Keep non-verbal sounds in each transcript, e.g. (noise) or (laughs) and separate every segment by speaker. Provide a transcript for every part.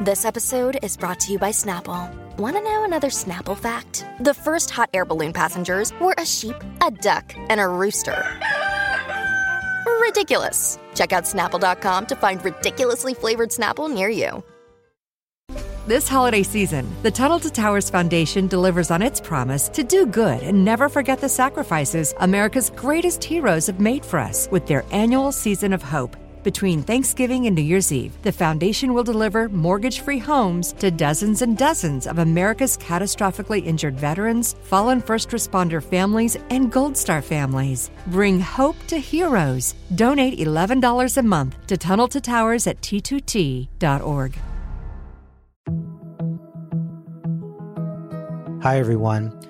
Speaker 1: This episode is brought to you by Snapple. Want to know another Snapple fact? The first hot air balloon passengers were a sheep, a duck, and a rooster. Ridiculous. Check out snapple.com to find ridiculously flavored Snapple near you.
Speaker 2: This holiday season, the Tunnel to Towers Foundation delivers on its promise to do good and never forget the sacrifices America's greatest heroes have made for us with their annual season of hope. Between Thanksgiving and New Year's Eve, the foundation will deliver mortgage free homes to dozens and dozens of America's catastrophically injured veterans, fallen first responder families, and Gold Star families. Bring hope to heroes. Donate $11 a month to Tunnel to Towers at t2t.org.
Speaker 3: Hi, everyone.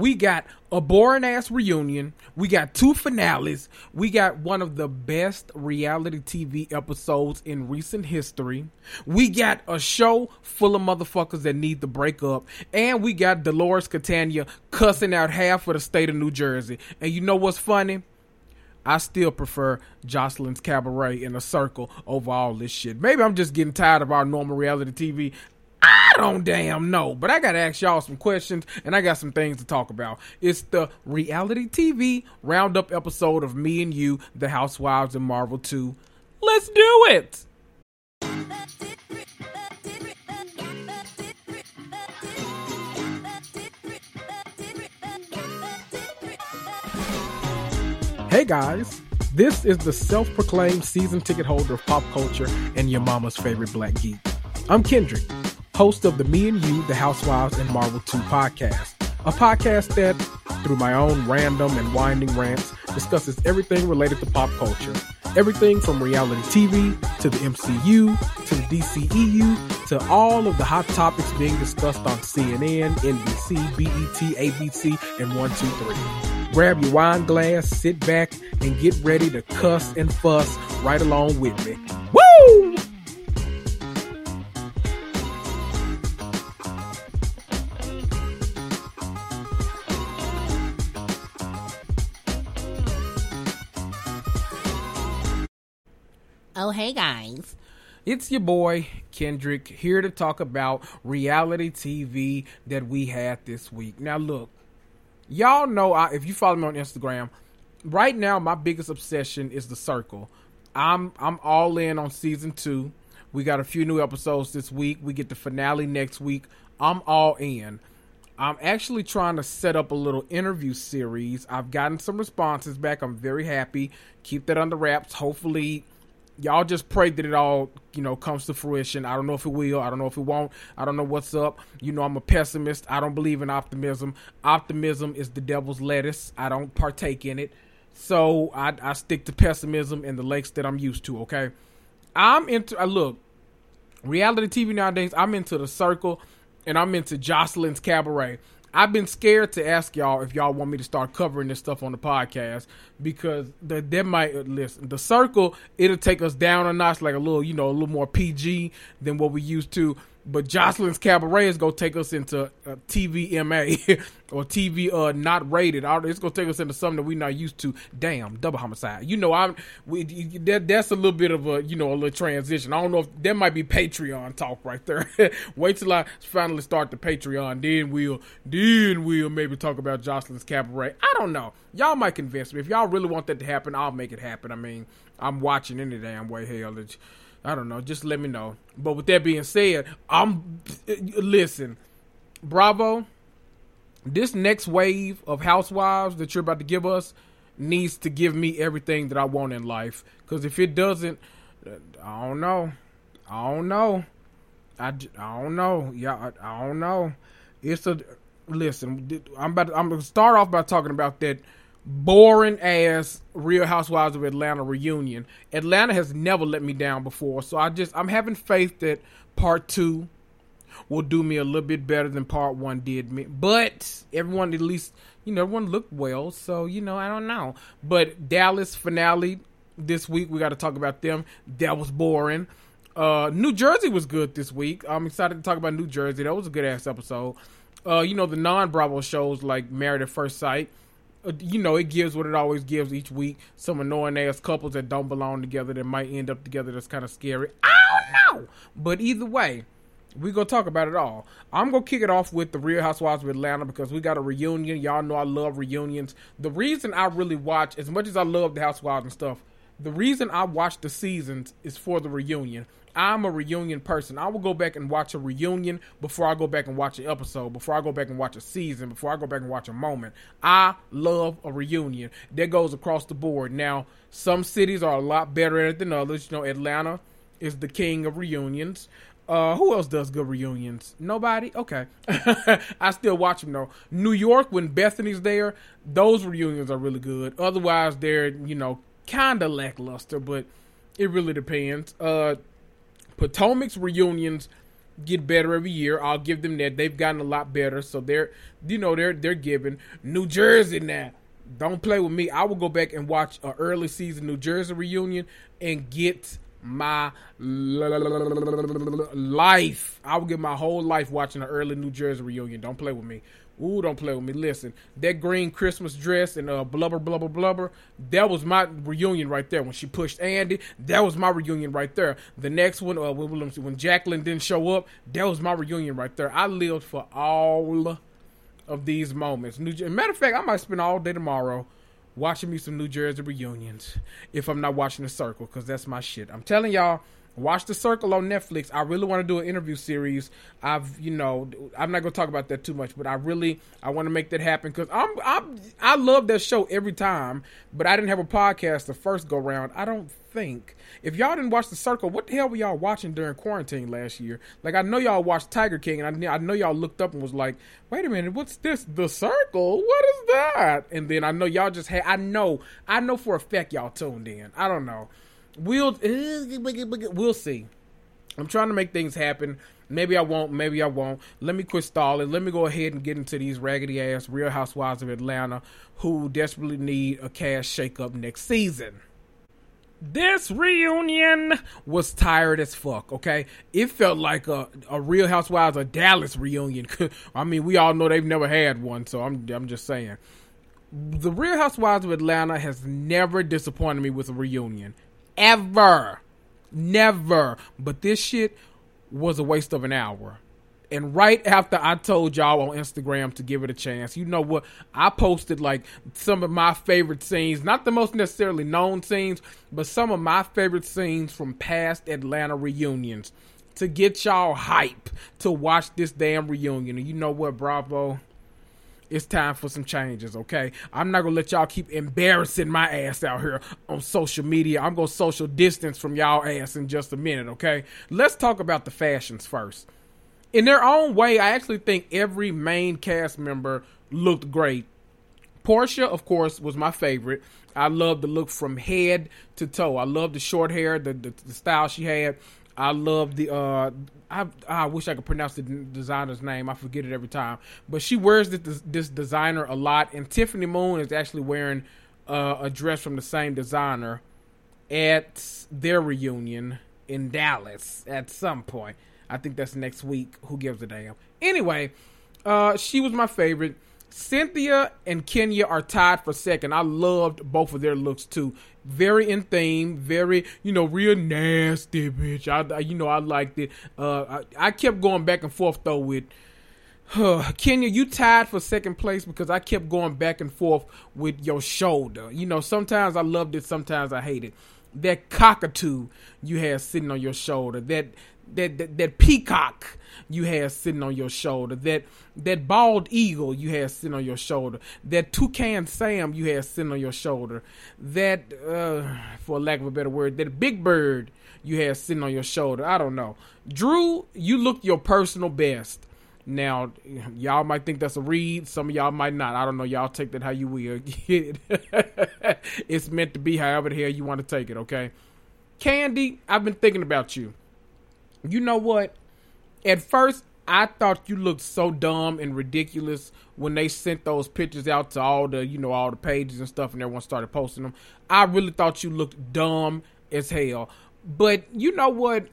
Speaker 4: We got a boring ass reunion. We got two finales. We got one of the best reality TV episodes in recent history. We got a show full of motherfuckers that need to break up. And we got Dolores Catania cussing out half of the state of New Jersey. And you know what's funny? I still prefer Joseline's Cabaret in a circle over all this shit. Maybe I'm just getting tired of our normal reality TV. I don't damn know, but I gotta ask y'all some questions and I got some things to talk about. It's the reality TV roundup episode of Me and You, The Housewives and Marvel 2. Let's do it! Hey guys, this is the self proclaimed season ticket holder of pop culture and your mama's favorite black geek. I'm Kendrick host of the Me and You, The Housewives and Marvel 2 podcast, a podcast that, through my own random and winding rants, discusses everything related to pop culture. Everything from reality TV to the MCU to the DCEU to all of the hot topics being discussed on CNN, NBC, BET, ABC, and 123. Grab your wine glass, sit back, and get ready to cuss and fuss right along with me. Woo!
Speaker 5: Oh, hey guys.
Speaker 4: It's your boy Kendrick here to talk about reality TV that we had this week. Now, look, y'all know I, if you follow me on Instagram, right now my biggest obsession is The Circle. I'm I'm all in on season two. We got a few new episodes this week. We get the finale next week. I'm all in. I'm actually trying to set up a little interview series. I've gotten some responses back. I'm very happy. Keep that under wraps. Hopefully, Y'all just pray that it all, you know, comes to fruition. I don't know if it will. I don't know if it won't. I don't know what's up. You know, I'm a pessimist. I don't believe in optimism. Optimism is the devil's lettuce. I don't partake in it. So I, I stick to pessimism and the lakes that I'm used to, okay? I'm into, uh, look, reality TV nowadays, I'm into The Circle and I'm into Joseline's Cabaret. I've been scared to ask y'all if y'all want me to start covering this stuff on the podcast because the that might listen. The circle it'll take us down a notch, like a little, you know, a little more PG than what we used to. But Joseline's Cabaret is gonna take us into uh, TVMA (laughs) or TV uh not rated. It's gonna take us into something that we're not used to. Damn, double homicide. You know, I'm we that, that's a little bit of a you know a little transition. I don't know if that might be Patreon talk right there. (laughs) Wait till I finally start the Patreon, then we'll then we'll maybe talk about Joseline's Cabaret. I don't know. Y'all might convince me. If y'all really want that to happen, I'll make it happen. I mean, I'm watching any damn way. Hell, it's, I don't know. Just let me know. But with that being said, I'm listen, Bravo. This next wave of housewives that you're about to give us needs to give me everything that I want in life. Because if it doesn't, I don't know. I don't know. I, I don't know. Yeah, I, I don't know. It's a listen. I'm about. To, I'm gonna start off by talking about that boring ass Real Housewives of Atlanta reunion. Atlanta has never let me down before, so I just I'm having faith that part two will do me a little bit better than part one did me. But everyone at least you know everyone looked well, so you know I don't know. But Dallas finale this week we got to talk about them. That was boring. Uh, New Jersey was good this week. I'm excited to talk about New Jersey. That was a good ass episode. Uh, you know the non Bravo shows like Married at First Sight Uh, you know, it gives what it always gives each week. Some annoying ass couples that don't belong together that might end up together. That's kind of scary. I don't know, but either way, we gonna talk about it all. I'm gonna kick it off with the Real Housewives of Atlanta because we got a reunion. Y'all know I love reunions. The reason I really watch, as much as I love the Housewives and stuff, the reason I watch the seasons is for the reunion. I'm a reunion person. I will go back and watch a reunion before I go back and watch an episode, before I go back and watch a season, before I go back and watch a moment. I love a reunion. That goes across the board. Now, some cities are a lot better at it than others. You know, Atlanta is the king of reunions. Uh, who else does good reunions? Nobody? Okay. (laughs) I still watch them though. New York, when Bethenny's there, those reunions are really good. Otherwise, they're, you know, kind of lackluster, but it really depends. Uh, Potomac's reunions get better every year. I'll give them that. They've gotten a lot better, so they're you know they're they're giving New Jersey now. Don't play with me. I will go back and watch an early season New Jersey reunion and get my life. I will get my whole life watching an early New Jersey reunion. Don't play with me. Ooh, don't play with me. Listen, that green Christmas dress and uh, blubber, blubber, blubber. That was my reunion right there. When she pushed Andy, that was my reunion right there. The next one, uh, when, when Jacqueline didn't show up, that was my reunion right there. I lived for all of these moments. New, Jersey. matter of fact, I might spend all day tomorrow watching me some New Jersey reunions if I'm not watching The Circle because that's my shit. I'm telling y'all Watch The Circle on Netflix. I really want to do an interview series. I've, you know, I'm not gonna talk about that too much, but I really I want to make that happen because I'm, I'm I love that show every time. But I didn't have a podcast the first go round. I don't think if y'all didn't watch The Circle, what the hell were y'all watching during quarantine last year? Like I know y'all watched Tiger King, and I, I know y'all looked up and was like, "Wait a minute, what's this? The Circle? What is that?" And then I know y'all just had. I know, I know for a fact y'all tuned in. I don't know. We'll (laughs) we'll see. I'm trying to make things happen. Maybe I won't. Maybe I won't. Let me quit stalling. Let me go ahead and get into these raggedy ass Real Housewives of Atlanta who desperately need a cash shakeup next season. This reunion was tired as fuck, okay? It felt like a, a Real Housewives of Dallas reunion. (laughs) I mean, we all know they've never had one, so I'm, I'm just saying. The Real Housewives of Atlanta has never disappointed me with a reunion ever. Never. But this shit was a waste of an hour. And right after I told y'all on Instagram to give it a chance, you know what? I posted like some of my favorite scenes, not the most necessarily known scenes, but some of my favorite scenes from past Atlanta reunions to get y'all hype to watch this damn reunion. And you know what, Bravo? It's time for some changes, okay? I'm not gonna let y'all keep embarrassing my ass out here on social media. I'm gonna social distance from y'all ass in just a minute, okay? Let's talk about the fashions first. In their own way, I actually think every main cast member looked great. Porsha, of course, was my favorite. I love the look from head to toe. I love the short hair, the, the, the style she had. I love the. Uh, I I wish I could pronounce the designer's name. I forget it every time. But she wears this this designer a lot, and Tiffany Moon is actually wearing uh, a dress from the same designer at their reunion in Dallas at some point. I think that's next week. Who gives a damn? Anyway, uh, she was my favorite. Cynthia and Kenya are tied for second. I loved both of their looks too. Very in theme, very you know real nasty bitch. I you know I liked it. Uh, I, I kept going back and forth though with. (sighs) Kenya, you tied for second place because I kept going back and forth with your shoulder. You know, sometimes I loved it, sometimes I hated. it. That cockatoo you had sitting on your shoulder, that that, that, that peacock you had sitting on your shoulder, that that bald eagle you had sitting on your shoulder, that toucan Sam you had sitting on your shoulder, that uh, for lack of a better word, that big bird you had sitting on your shoulder. I don't know. Drew, you look your personal best. Now, y'all might think that's a read. Some of y'all might not. I don't know. Y'all take that how you will. (laughs) it's meant to be however the hell you want to take it, okay? Kandi, I've been thinking about you you know what? At first, I thought you looked so dumb and ridiculous when they sent those pictures out to all the, you know, all the pages and stuff, and everyone started posting them. I really thought you looked dumb as hell. But you know what?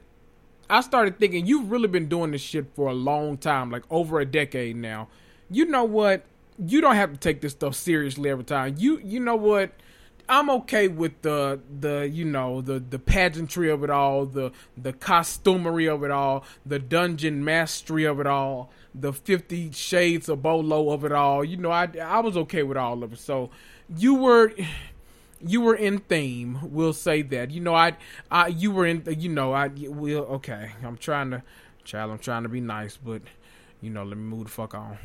Speaker 4: I started thinking you've really been doing this shit for a long time, like over a decade now. You know what? You don't have to take this stuff seriously every time. You you know what? I'm okay with the the you know the the pageantry of it all, the the costumery of it all, the dungeon mastery of it all, the Fifty Shades of Bolo of it all. You know, I I was okay with all of it. So you were you were in theme. We'll say that. You know, I I you were in. You know, I will. Okay, I'm trying to, child. I'm trying to be nice, but you know, let me move the fuck on.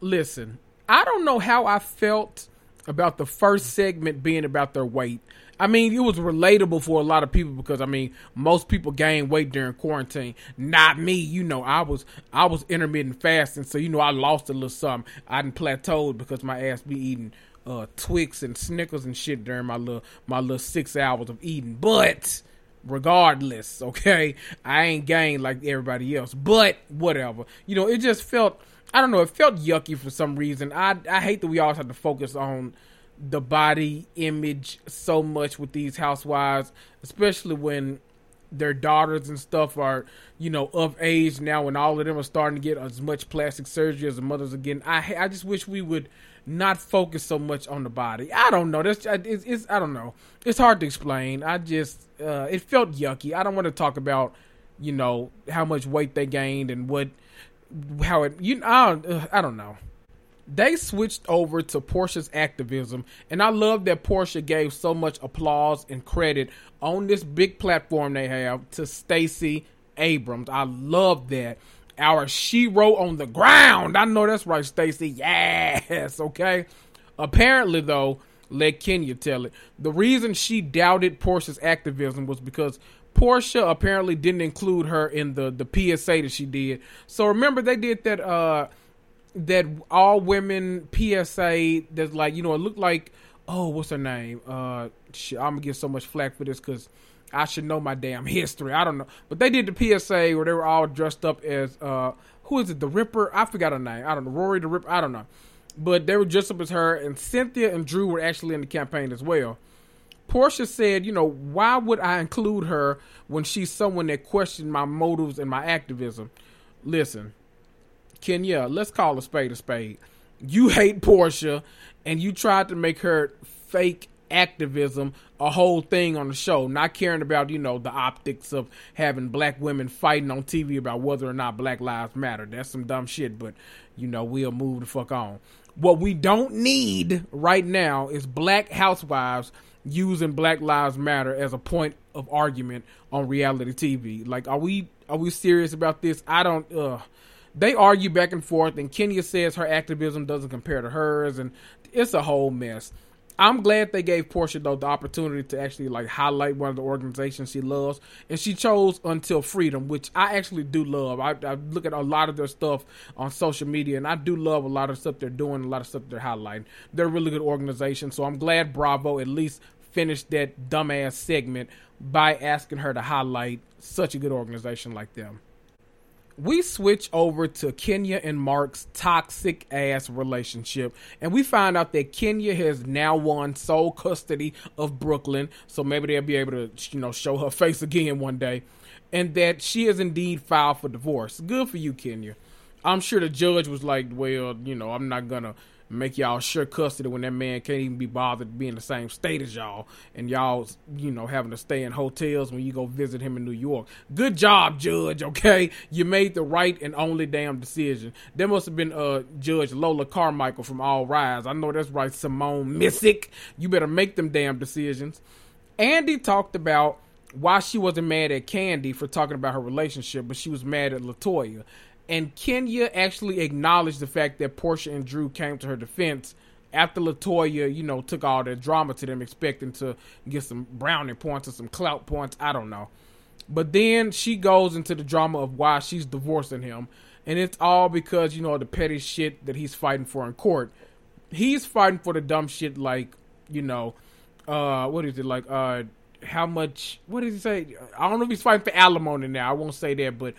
Speaker 4: Listen, I don't know how I felt about the first segment being about their weight. I mean, it was relatable for a lot of people because I mean, most people gain weight during quarantine. Not me, you know. I was I was intermittent fasting, so you know I lost a little something. I didn't plateaued because my ass be eating uh, Twix and Snickers and shit during my little my little six hours of eating. But regardless, okay, I ain't gained like everybody else. But whatever, you know, it just felt I don't know. It felt yucky for some reason. I I hate that we always have to focus on the body image so much with these housewives, especially when their daughters and stuff are you know of age now, and all of them are starting to get as much plastic surgery as the mothers again. I I just wish we would not focus so much on the body. I don't know. That's it's, it's I don't know. It's hard to explain. I just uh, it felt yucky. I don't want to talk about you know how much weight they gained and what how it you I don't, uh, I don't know. They switched over to Porsha's activism, and I love that Porsha gave so much applause and credit on this big platform they have to Stacey Abrams. I love that. Our she-ro on the ground. I know that's right, Stacey. Yes, okay. Apparently, though, let Kenya tell it. The reason she doubted Porsha's activism was because Porsha apparently didn't include her in the the PSA that she did. So remember they did that uh that all women PSA that's like you know it looked like oh what's her name? Uh I'm gonna get so much flack for this because I should know my damn history. I don't know. But they did the PSA where they were all dressed up as uh who is it? The Ripper? I forgot her name. I don't know. Rory the Ripper? I don't know. But they were dressed up as her and Cynthia and Drew were actually in the campaign as well. Porsha said, you know, why would I include her when she's someone that questioned my motives and my activism? Listen, Kenya, let's call a spade a spade. You hate Porsha and you tried to make her fake activism a whole thing on the show, not caring about, you know, the optics of having black women fighting on TV about whether or not black lives matter. That's some dumb shit, but you know, we'll move the fuck on. What we don't need right now is black housewives using Black Lives Matter as a point of argument on reality TV. Like, are we are we serious about this? I don't. Uh, they argue back and forth, and Kenya says her activism doesn't compare to hers, and it's a whole mess. I'm glad they gave Porsha though the opportunity to actually like highlight one of the organizations she loves, and she chose Until Freedom, which I actually do love. I, I, look at a lot of their stuff on social media, and I do love a lot of stuff they're doing, a lot of stuff they're highlighting. They're a really good organization, so I'm glad Bravo at least finished that dumbass segment by asking her to highlight such a good organization like them we switch over to Kenya and Marc's toxic ass relationship, and we find out that Kenya has now won sole custody of Brooklyn, so maybe they'll be able to, you know, show her face again one day, and that she has indeed filed for divorce. Good for you, Kenya. I'm sure the judge was like, well, you know, I'm not gonna make y'all sure custody when that man can't even be bothered to be in the same state as y'all and y'all you know having to stay in hotels when you go visit him in New York. Good job, judge, okay? You made the right and only damn decision. There must have been uh Judge Lola Carmichael from All Rise. I know that's right, Simone Missick. You better make them damn decisions. Andy talked about why she wasn't mad at Kandi for talking about her relationship, but she was mad at Latoya and Kenya actually acknowledged the fact that Porsha and Drew came to her defense after Latoya, you know, took all that drama to them, expecting to get some brownie points or some clout points. I don't know. But then she goes into the drama of why she's divorcing him. And it's all because, you know, the petty shit that he's fighting for in court. He's fighting for the dumb shit like, you know, uh, what is it, like, uh, how much, what did he say? I don't know if he's fighting for alimony now. I won't say that, but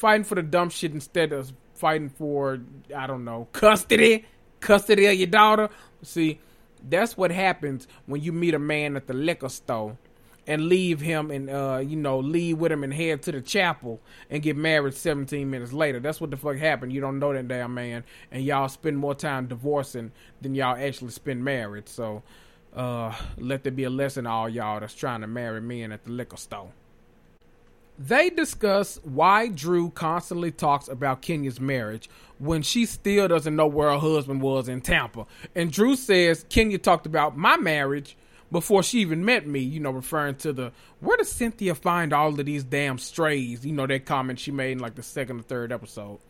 Speaker 4: fighting for the dumb shit instead of fighting for I don't know custody, custody of your daughter. See, that's what happens when you meet a man at the liquor store and leave him and uh, you know leave with him and head to the chapel and get married 17 minutes later. That's what the fuck happened. You don't know that damn man, and y'all spend more time divorcing than y'all actually spend married. So uh, let there be a lesson all y'all that's trying to marry men at the liquor store. They discuss why Drew constantly talks about Kenya's marriage when she still doesn't know where her husband was in Tampa. And Drew says Kenya talked about my marriage before she even met me, you know, referring to the where does Cynthia find all of these damn strays? You know, that comment she made in like the second or third episode.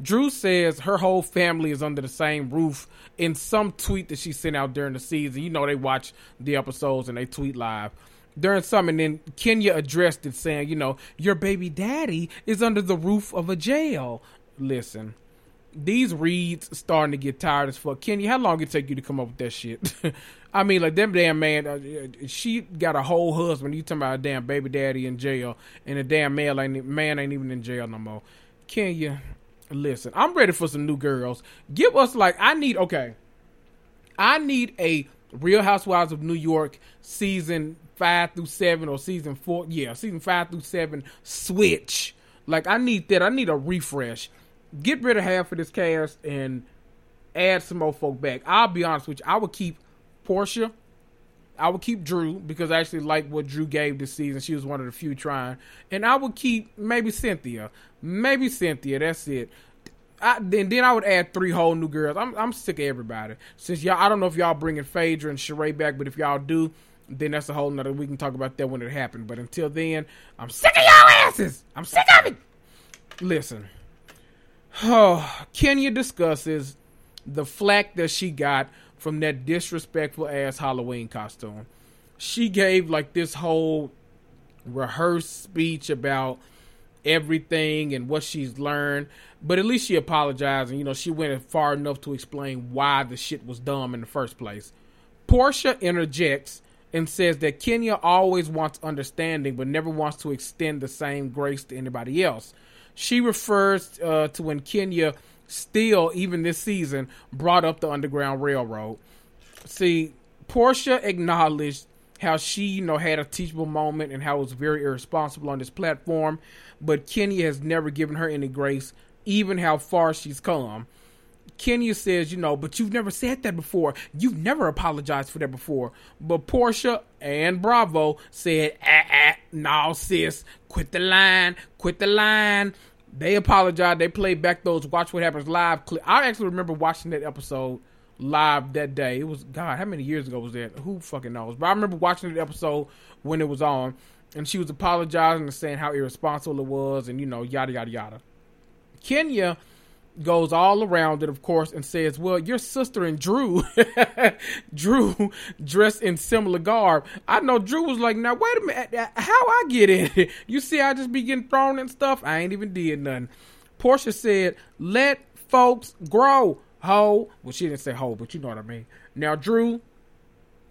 Speaker 4: Drew says her whole family is under the same roof in some tweet that she sent out during the season. You know, they watch the episodes and they tweet live during some, and then Kenya addressed it, saying, "You know, your baby daddy is under the roof of a jail." Listen, these reads starting to get tired as fuck. Kenya, how long it take you to come up with that shit? (laughs) I mean, like them damn man, uh, she got a whole husband. You talking about a damn baby daddy in jail, and a damn man ain't man ain't even in jail no more. Kenya, listen, I'm ready for some new girls. Give us like I need okay. I need a Real Housewives of New York season five through seven or season four. Yeah, season five through seven. Switch. Like I need that. I need a refresh. Get rid of half of this cast and add some more folk back. I'll be honest with you. I would keep Porsha. I would keep Drew because I actually like what Drew gave this season. She was one of the few trying, and I would keep maybe Cynthia. Maybe Cynthia. That's it. I, then then I would add three whole new girls. I'm I'm sick of everybody. Since y'all, I don't know if y'all bringing Phaedra and Sheree back, but if y'all do, then that's a whole nother. We can talk about that when it happened. But until then, I'm sick of y'all asses. I'm sick of it. Listen, oh, Kenya discusses the flack that she got from that disrespectful ass Halloween costume. She gave like this whole rehearsed speech about everything and what she's learned. But at least she apologized and, you know, she went far enough to explain why the shit was dumb in the first place. Porsha interjects and says that Kenya always wants understanding but never wants to extend the same grace to anybody else. She refers uh, to when Kenya still, even this season, brought up the Underground Railroad. See, Porsha acknowledged how she, you know, had a teachable moment and how it was very irresponsible on this platform, but Kenya has never given her any grace even how far she's come. Kenya says, you know, but you've never said that before. You've never apologized for that before. But Porsha and Bravo said, ah, ah, no, sis, quit the line, quit the line. They apologized. They played back those Watch What Happens live clip. I actually remember watching that episode live that day. It was, God, how many years ago was that? Who fucking knows? But I remember watching the episode when it was on. And she was apologizing and saying how irresponsible it was and, you know, yada, yada, yada. Kenya goes all around it, of course, and says, Well, your sister and Drew, (laughs) Drew dressed in similar garb. I know Drew was like, Now, wait a minute, how I get in? you see, I just be getting thrown and stuff. I ain't even did nothing. Porsha said, Let folks grow. Ho. Well, she didn't say ho, but you know what I mean. Now, Drew,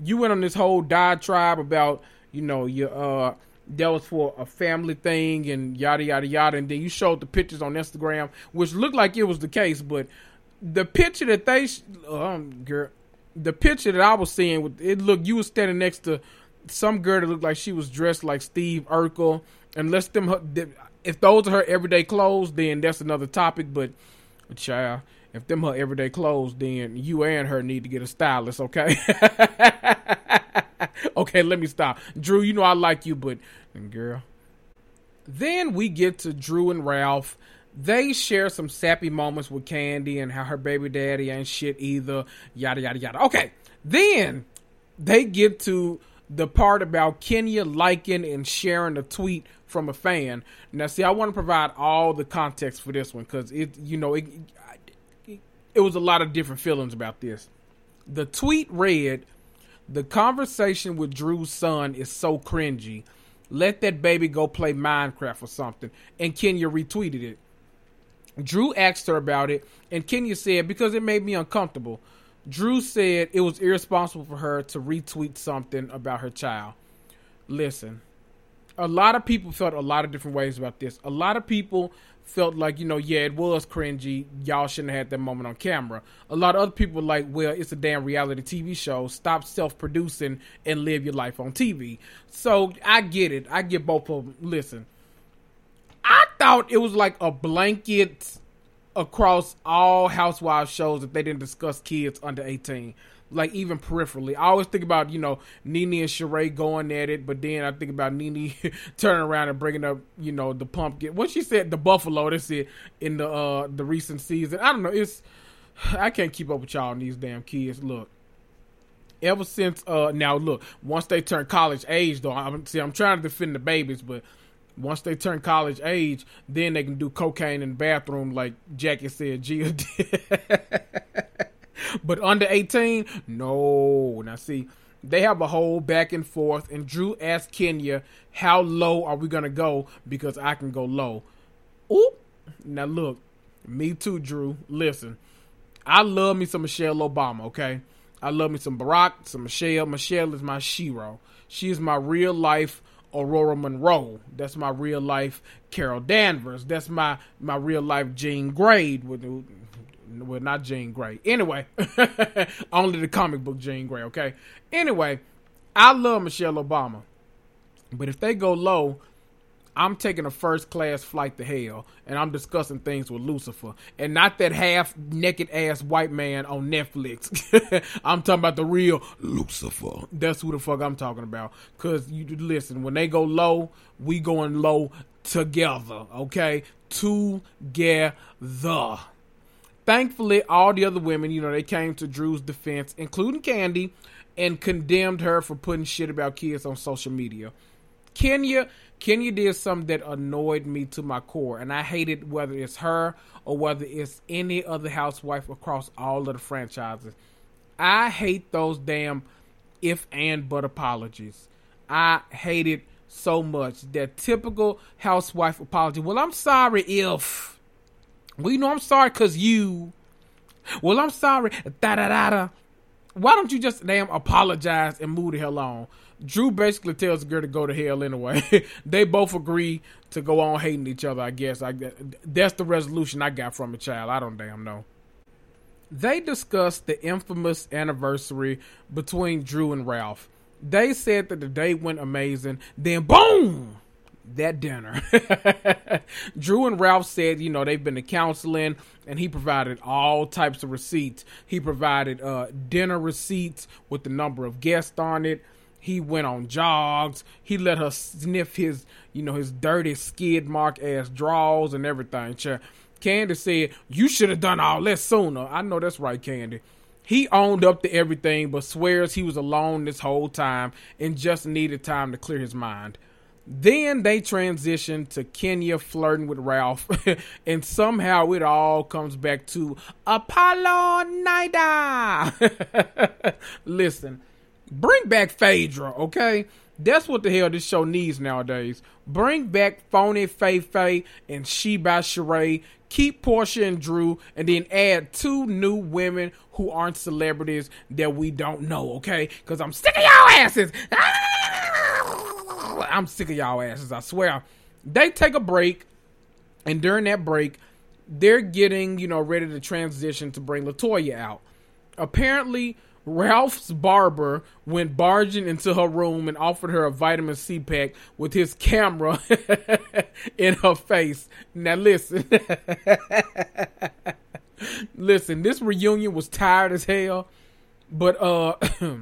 Speaker 4: you went on this whole diatribe about, you know, your, uh, that was for a family thing and yada yada yada and then you showed the pictures on instagram which looked like it was the case but the picture that they um girl the picture that i was seeing with it looked you was standing next to some girl that looked like she was dressed like steve urkel unless them if those are her everyday clothes then that's another topic but child if them her everyday clothes then you and her need to get a stylist okay (laughs) okay let me stop drew you know i like you but girl. Then we get to Drew and Ralph. They share some sappy moments with Kandi and how her baby daddy ain't shit either. Yada yada yada. Okay. Then they get to the part about Kenya liking and sharing a tweet from a fan. Now, see, I want to provide all the context for this one because it, you know, it, it, was a lot of different feelings about this. The tweet read, "The conversation with Drew's son is so cringy." Let that baby go play Minecraft or something. And Kenya retweeted it. Drew asked her about it, and Kenya said, because it made me uncomfortable. Drew said it was irresponsible for her to retweet something about her child. Listen, a lot of people felt a lot of different ways about this. A lot of people felt like, you know, yeah, it was cringy. Y'all shouldn't have had that moment on camera. A lot of other people like, well, it's a damn reality TV show. Stop self producing and live your life on TV. So I get it. I get both of them. Listen, I thought it was like a blanket across all housewives shows that they didn't discuss kids under 18 like even peripherally. I always think about you know Nene and Sheree going at it, but then I think about Nene (laughs) turning around and bringing up you know the pumpkin. What she said, the buffalo. That's it in the uh the recent season. I don't know. It's (sighs) I can't keep up with y'all and these damn kids. Look. Ever since uh now look once they turn college age though I'm see I'm trying to defend the babies but once they turn college age, then they can do cocaine in the bathroom, like Jackie said Gia did. (laughs) (laughs) but under 18, no. Now, see, they have a whole back and forth, and Drew asked Kenya, How low are we going to go? Because I can go low. Oop. Now, look, me too, Drew. Listen, I love me some Michelle Obama, okay? I love me some Barack, some Michelle. Michelle is my she-ro. She is my real life Ororo Munroe. That's my real life Carol Danvers. That's my my real life Jean Grey. Well, not Jean Grey. Anyway, (laughs) only the comic book Jean Grey. Okay. Anyway, I love Michelle Obama, but if they go low, I'm taking a first class flight to hell, and I'm discussing things with Lucifer, and not that half naked ass white man on Netflix. (laughs) I'm talking about the real Lucifer. That's who the fuck I'm talking about. Cause you listen, when they go low, we going low together. Okay, together. Thankfully, all the other women, you know, they came to Drew's defense, including Kandi, and condemned her for putting shit about kids on social media. Kenya, Kenya did something that annoyed me to my core, and I hated whether it's her or whether it's any other housewife across all of the franchises. I hate those damn if and but apologies. I hate it so much. That typical housewife apology. Well, I'm sorry if well, you know, I'm sorry because you. Well, I'm sorry. Da da da da. Why don't you just damn apologize and move the hell on? Drew basically tells the girl to go to hell anyway. (laughs) they both agree to go on hating each other. I guess. I that's the resolution I got from a child. I don't damn know. They discussed the infamous anniversary between Drew and Ralph. They said that the day went amazing. Then boom, that dinner. (laughs) Drew and Ralph said, you know, they've been to counseling and he provided all types of receipts. He provided uh, dinner receipts with the number of guests on it. He went on jogs. He let her sniff his, you know, his dirty skid mark ass draws and everything. Kandi said, You should have done all this sooner. I know that's right, Kandi. He owned up to everything, but swears he was alone this whole time and just needed time to clear his mind. Then they transition to Kenya flirting with Ralph, (laughs) and somehow it all comes back to Apollo Nida. (laughs) Listen, bring back Phaedra, okay? That's what the hell this show needs nowadays. Bring back phony Faye and Sheba Sheree. Keep Porsha and Drew, and then add two new women who aren't celebrities that we don't know, okay? Because I'm sick of y'all asses. Ah! I'm sick of y'all asses, I swear. They take a break, and during that break, they're getting, you know, ready to transition to bring Latoya out. Apparently, Ralph's barber went barging into her room and offered her a vitamin C pack with his camera (laughs) in her face. Now listen. (laughs) listen, this reunion was tired as hell, but uh (clears throat)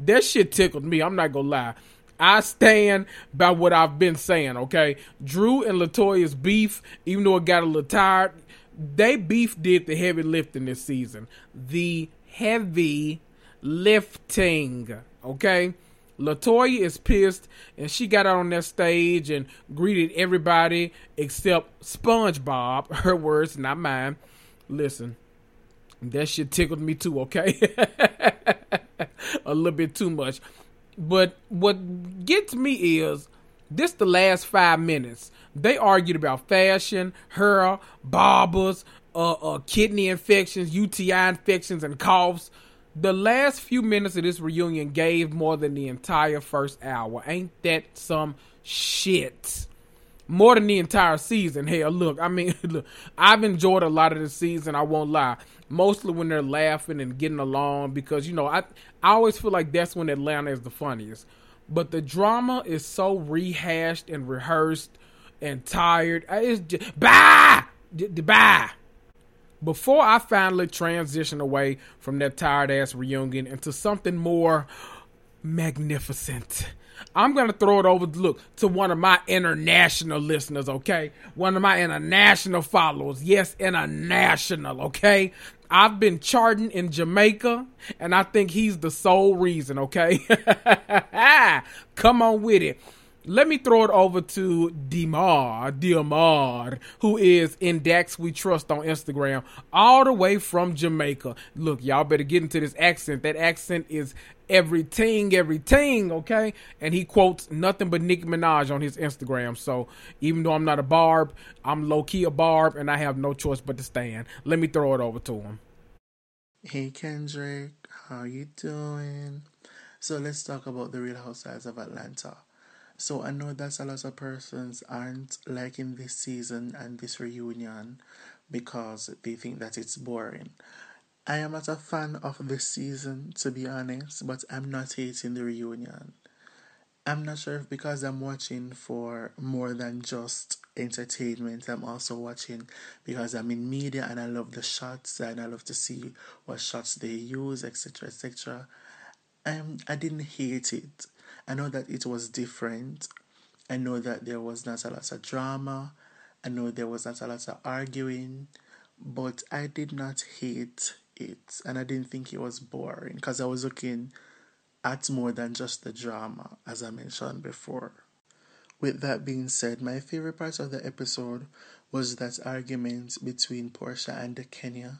Speaker 4: that shit tickled me. I'm not gonna lie. I stand by what I've been saying, okay? Drew and Latoya's beef, even though it got a little tired, they beef did the heavy lifting this season. The heavy lifting. Okay? Latoya is pissed and she got out on that stage and greeted everybody except SpongeBob. (laughs) Her words, not mine. Listen, that shit tickled me too, okay? (laughs) A little bit too much. But what gets me is this the last five minutes. They argued about fashion, hair, barbers, uh, uh, kidney infections, UTI infections, and coughs. The last few minutes of this reunion gave more than the entire first hour. Ain't that some shit? More than the entire season. Hell, look, I mean, (laughs) look, I've enjoyed a lot of the season. I won't lie. Mostly when they're laughing and getting along because you know I I always feel like that's when Atlanta is the funniest. But the drama is so rehashed and rehearsed and tired. It's just bah, bah before I finally transition away from that tired ass reunion into something more magnificent. I'm gonna throw it over look to one of my international listeners, okay? One of my international followers. Yes, international, okay? I've been charting in Jamaica, and I think he's the sole reason, okay? (laughs) Come on with it let me throw it over to Demar, Demar, who is Index We Trust on Instagram, all the way from Jamaica. Look, y'all better get into this accent. That accent is everything, everything, okay? And he quotes nothing but Nicki Minaj on his Instagram. So even though I'm not a barb, I'm low key a barb, and I have no choice but to stand. Let me throw it over to him.
Speaker 6: Hey Kendrick, how you doing? So let's talk about the Real Housewives of Atlanta. So I know that a lot of persons aren't liking this season and this reunion because they think that it's boring. I am not a fan of this season, to be honest, but I'm not hating the reunion. I'm not sure if because I'm watching for more than just entertainment, I'm also watching because I'm in media and I love the shots and I love to see what shots they use, etc. etc. Um, I didn't hate it. I know that it was different. I know that there was not a lot of drama. I know there was not a lot of arguing, but I did not hate it and I didn't think it was boring because I was looking at more than just the drama, as I mentioned before. With that being said, my favorite part of the episode was that argument between Porsha and Kenya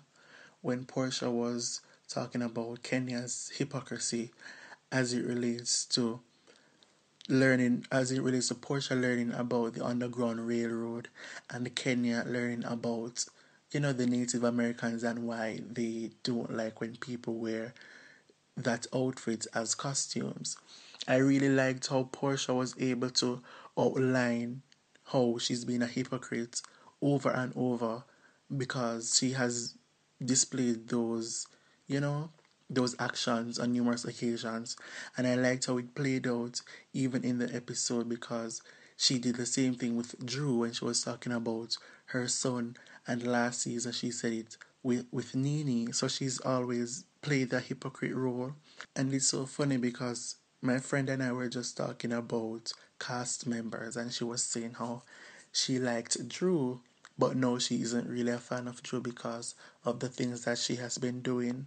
Speaker 6: when Porsha was talking about Kenya's hypocrisy as it relates to learning as it relates to Porsha learning about the Underground Railroad and Kenya learning about you know the Native Americans and why they don't like when people wear that outfit as costumes. I really liked how Porsha was able to outline how she's been a hypocrite over and over because she has displayed those, you know, those actions on numerous occasions, and I liked how it played out even in the episode because she did the same thing with Drew when she was talking about her son, and last season she said it with with Nene, so she's always played the hypocrite role, and it's so funny because my friend and I were just talking about cast members, and she was saying how she liked Drew, but no, she isn't really a fan of Drew because of the things that she has been doing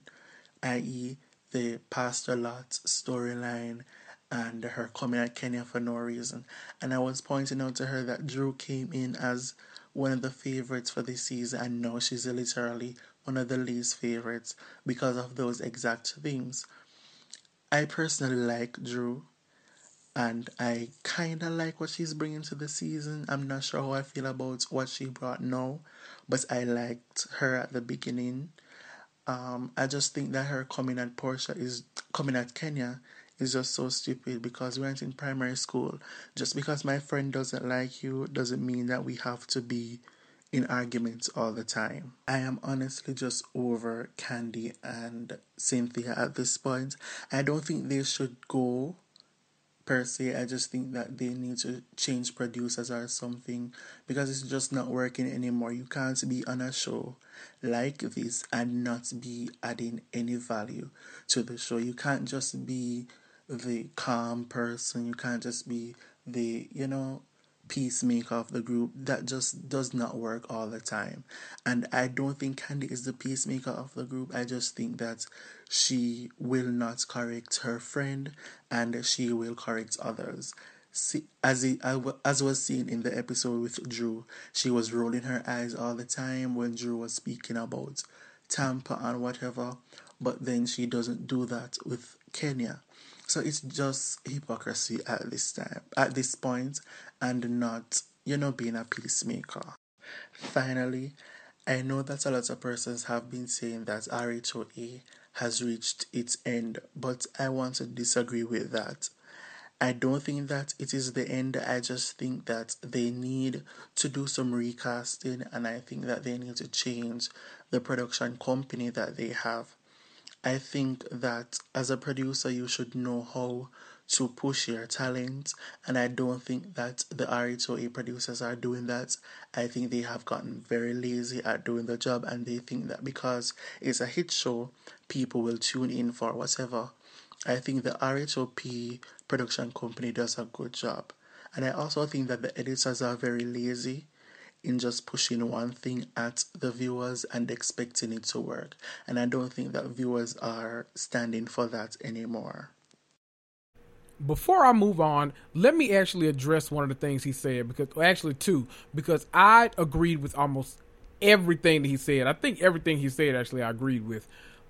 Speaker 6: i.e., the Pastor Lot storyline and her coming at Kenya for no reason. And I was pointing out to her that Drew came in as one of the favorites for this season, and now she's literally one of the least favorites because of those exact things. I personally like Drew, and I kind of like what she's bringing to the season. I'm not sure how I feel about what she brought now, but I liked her at the beginning. Um, I just think that her coming at Porsha is coming at Kenya is just so stupid because we went in primary school. Just because my friend doesn't like you doesn't mean that we have to be in arguments all the time. I am honestly just over Kandi and Cynthia at this point. I don't think they should go per se. I just think that they need to change producers or something because it's just not working anymore. You can't be on a show like this and not be adding any value to the show. You can't just be the calm person. You can't just be the, you know, peacemaker of the group. That just does not work all the time. And I don't think Kandi is the peacemaker of the group. I just think that she will not correct her friend and she will correct others. See, as it, as was seen in the episode with Drew, she was rolling her eyes all the time when Drew was speaking about Tampa and whatever, but then she doesn't do that with Kenya. So it's just hypocrisy at this time, at this point, and not, you know, being a peacemaker. Finally, I know that a lot of persons have been saying that RHOA has reached its end, but I want to disagree with that. I don't think that it is the end. I just think that they need to do some recasting and I think that they need to change the production company that they have. I think that as a producer, you should know how to push your talent, and I don't think that the RHOA producers are doing that. I think they have gotten very lazy at doing the job, and they think that because it's a hit show, people will tune in for whatever. I think the RHOP production company does a good job, and I also think that the editors are very lazy in just pushing one thing at the viewers and expecting it to work. And I don't think that viewers are standing for that anymore.
Speaker 4: Before I move on, let me actually address one of the things he said because actually two because I agreed with almost everything that he said. I think everything he said actually I agreed with.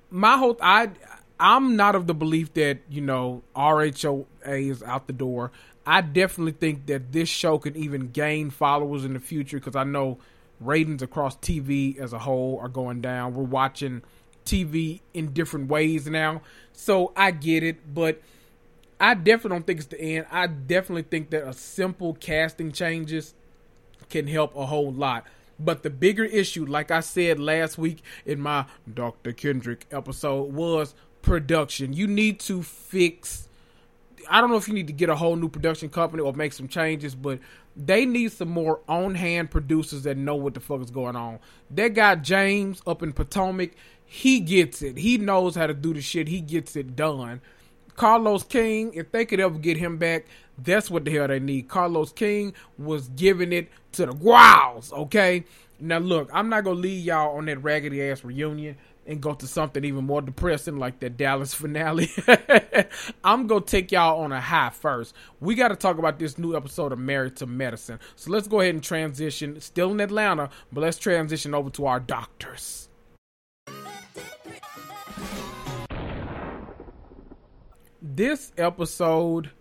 Speaker 4: My whole I I'm not of the belief that, you know, RHOA is out the door. I definitely think that this show can even gain followers in the future because I know ratings across TV as a whole are going down. We're watching TV in different ways now. So I get it, but I definitely don't think it's the end. I definitely think that a simple casting changes can help a whole lot. But the bigger issue, like I said last week in my Dr. Kendrick episode, was production. You need to fix I don't know if you need to get a whole new production company or make some changes, but they need some more on hand producers that know what the fuck is going on. That guy James up in Potomac, he gets it. He knows how to do the shit. He gets it done. Carlos King, if they could ever get him back, that's what the hell they need. Carlos King was giving it to the grouse, okay? Now look, I'm not gonna leave y'all on that raggedy ass reunion and go to something even more depressing like that Dallas (laughs) finale. I'm to take y'all on a high first. We got to talk about this new episode of Married to Medicine. So let's go ahead and transition. Still in Atlanta, but let's transition over to our doctors. This episode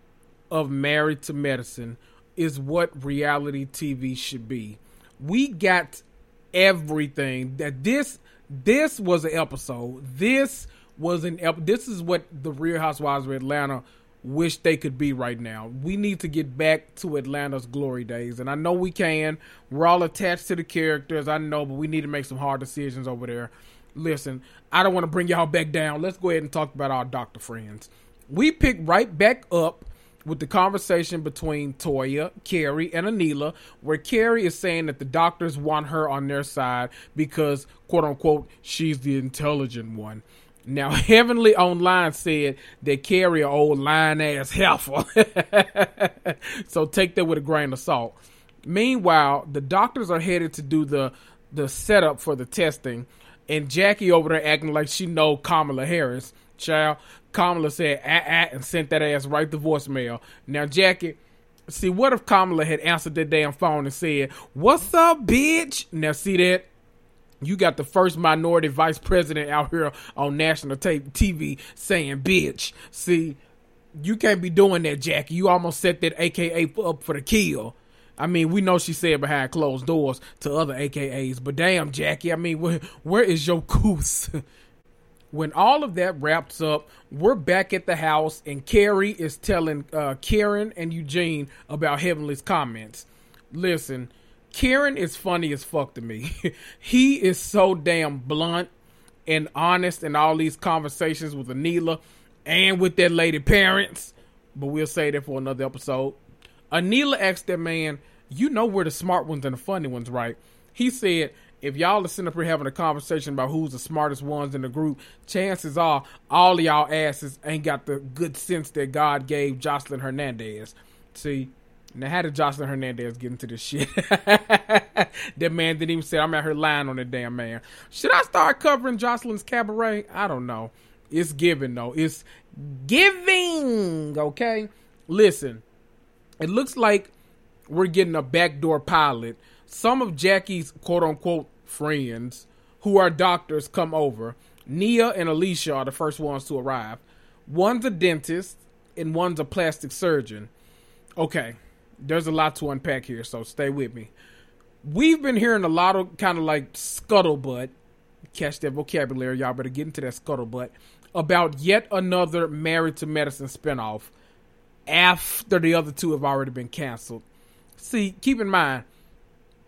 Speaker 4: of Married to Medicine is what reality TV should be. We got everything that this this was an episode. This was an ep- this is what the Real Housewives of Atlanta wish they could be right now. We need to get back to Atlanta's glory days, and I know we can. We're all attached to the characters, I know, but we need to make some hard decisions over there. Listen, I don't want to bring y'all back down. Let's go ahead and talk about our doctor friends. We pick right back up with the conversation between Toya, Carrie, and Anila, where Carrie is saying that the doctors want her on their side because, quote unquote, she's the intelligent one. Now, (laughs) Heavenly Online said that Kerry an old lying ass heifer. (laughs) so take that with a grain of salt. Meanwhile, the doctors are headed to do the the setup for the testing, and Jackie over there acting like she know Kamala Harris Child, Kamala said ah, ah, and sent that ass right to voicemail. Now, Jackie, see, what if Kamala had answered that damn phone and said, What's up, bitch? Now, see that? You got the first minority vice president out here on national tape TV saying bitch. See, you can't be doing that, Jackie. You almost set that AKA up for the kill. I mean, we know she said behind closed doors to other AKAs, but damn, Jackie, I mean, where, where is your (laughs) goose? When all of that wraps up, we're back at the house, and Carrie is telling uh, Karen and Eugene about Heavenly's comments. Listen, Karen is funny as fuck to me. (laughs) he is so damn blunt and honest in all these conversations with Anila and with that lady parents. But we'll say that for another episode. Anila asked that man, You know we're the smart ones and the funny ones, right? He said, If y'all are sitting up here having a conversation about who's the smartest ones in the group, chances are all y'all asses ain't got the good sense that God gave Joseline Hernandez. See, now, how did Joseline Hernandez get into this shit? (laughs) that man didn't even say, I'm at her lying on the damn man. Should I start covering Joseline's cabaret? I don't know. It's giving, though. It's giving, okay? Listen, it looks like we're getting a backdoor pilot. Some of Jackie's quote unquote friends who are doctors come over. Nia and Alicia are the first ones to arrive. One's a dentist and one's a plastic surgeon. Okay, there's a lot to unpack here, so stay with me. We've been hearing a lot of kind of like scuttlebutt. Catch that vocabulary, y'all better get into that scuttlebutt about yet another Married to Medicine spinoff after the other two have already been canceled. See, keep in mind,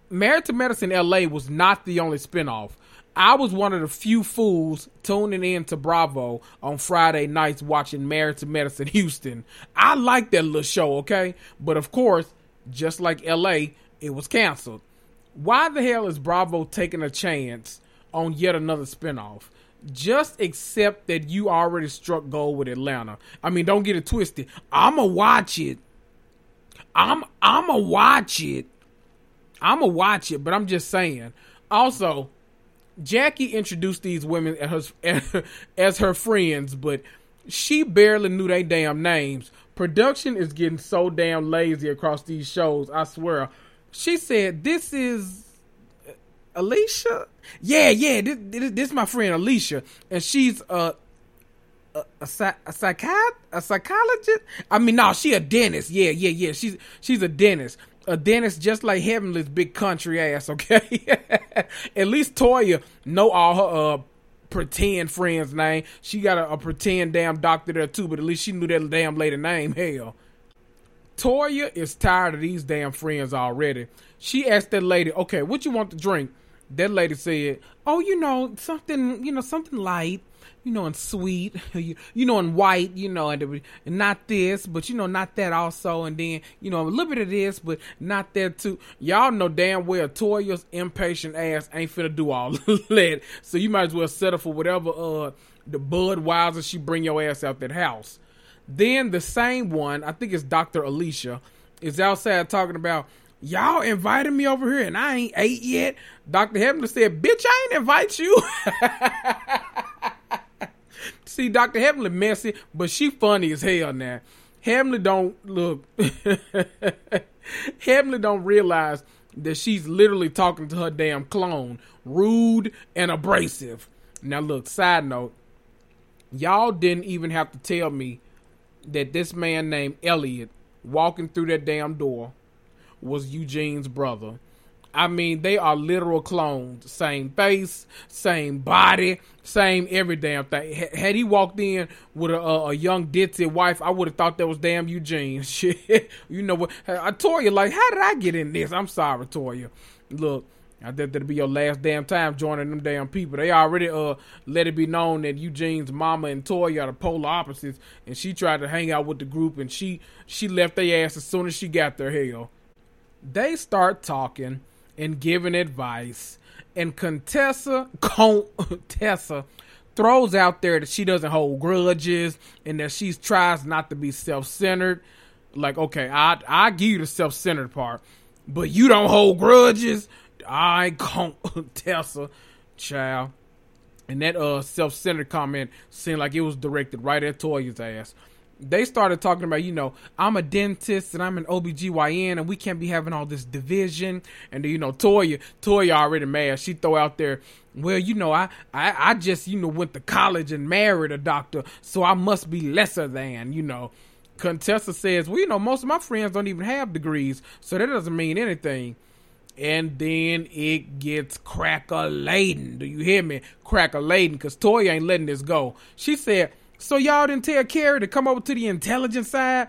Speaker 4: Married to Medicine LA was not the only spinoff. I was one of the few fools tuning in to Bravo on Friday nights watching Married to Medicine Houston. I like that little show, okay? But of course, just like LA, it was canceled. Why the hell is Bravo taking a chance on yet another spinoff? Just accept that you already struck gold with Atlanta. I mean, don't get it twisted. I'ma watch it. I'm I'ma watch it. I'ma watch it, but I'm just saying. Also, Jackie introduced these women as her, (laughs) as her friends, but she barely knew their damn names. Production is getting so damn lazy across these shows. I swear. She said, "This is uh, Alicia. Yeah, yeah. This, this, this is my friend Alicia, and she's a a, a, a a psychologist. I mean, no, she a dentist. Yeah, yeah, yeah. She's she's a dentist a dentist just like Heavenly's big country ass, okay? (laughs) At least Toya know all her uh pretend friend's name. She got a, a, pretend damn doctor there too, but at least she knew that damn lady name. Hell. Toya is tired of these damn friends already. She asked that lady, okay, what you want to drink? That lady said, oh, you know, something, you know, something light you know, and sweet, (laughs) you, you know, and white, you know, and, and not this, but you know, not that also, and then you know, a little bit of this, but not that too. Y'all know damn well Toya's impatient ass ain't finna do all (laughs) that, so you might as well settle for whatever uh the Budweiser she bring your ass out that house. Then the same one, I think it's Doctor Alicia, is outside talking about y'all invited me over here and I ain't ate yet. Dr. Heavenly said, bitch, I ain't invite you. (laughs) See, Dr. Heavenly messy, but she funny as hell now. Heavenly don't look (laughs) Heavenly don't realize that she's literally talking to her damn clone. Rude and abrasive. Now look, side note, y'all didn't even have to tell me that this man named Elliot walking through that damn door was Eugene's brother. I mean, they are literal clones. Same face, same body, same every damn thing. had he walked in with a, a young ditzy wife, I would have thought that was damn Eugene. (laughs) Shit, you know what? I told you, like, how did I get in this? I'm sorry, Toya. Look, I think that'll be your last damn time joining them damn people. They already uh let it be known that Eugene's mama and Toya are the polar opposites, and she tried to hang out with the group, and she she left their ass as soon as she got there. Hell, they start talking and giving advice. And Contessa, Contessa throws out there that she doesn't hold grudges and that she tries not to be self-centered. Like, okay, I I give you the self-centered part, but you don't hold grudges. I (laughs) Contessa, child. And that uh self-centered comment seemed like it was directed right at Toya's ass. They started talking about, you know, I'm a dentist and I'm an OBGYN and we can't be having all this division. And you know, Toya, Toya already mad. She throw out there, well, you know, I, I, I just, you know, went to college and married a doctor, so I must be lesser than, you know. Contessa says, well, you know, most of my friends don't even have degrees, so that doesn't mean anything and then it gets cracker laden. Do you hear me? Cracker laden, because Toya ain't letting this go. She said, So y'all didn't tell Carrie to come over to the intelligence side?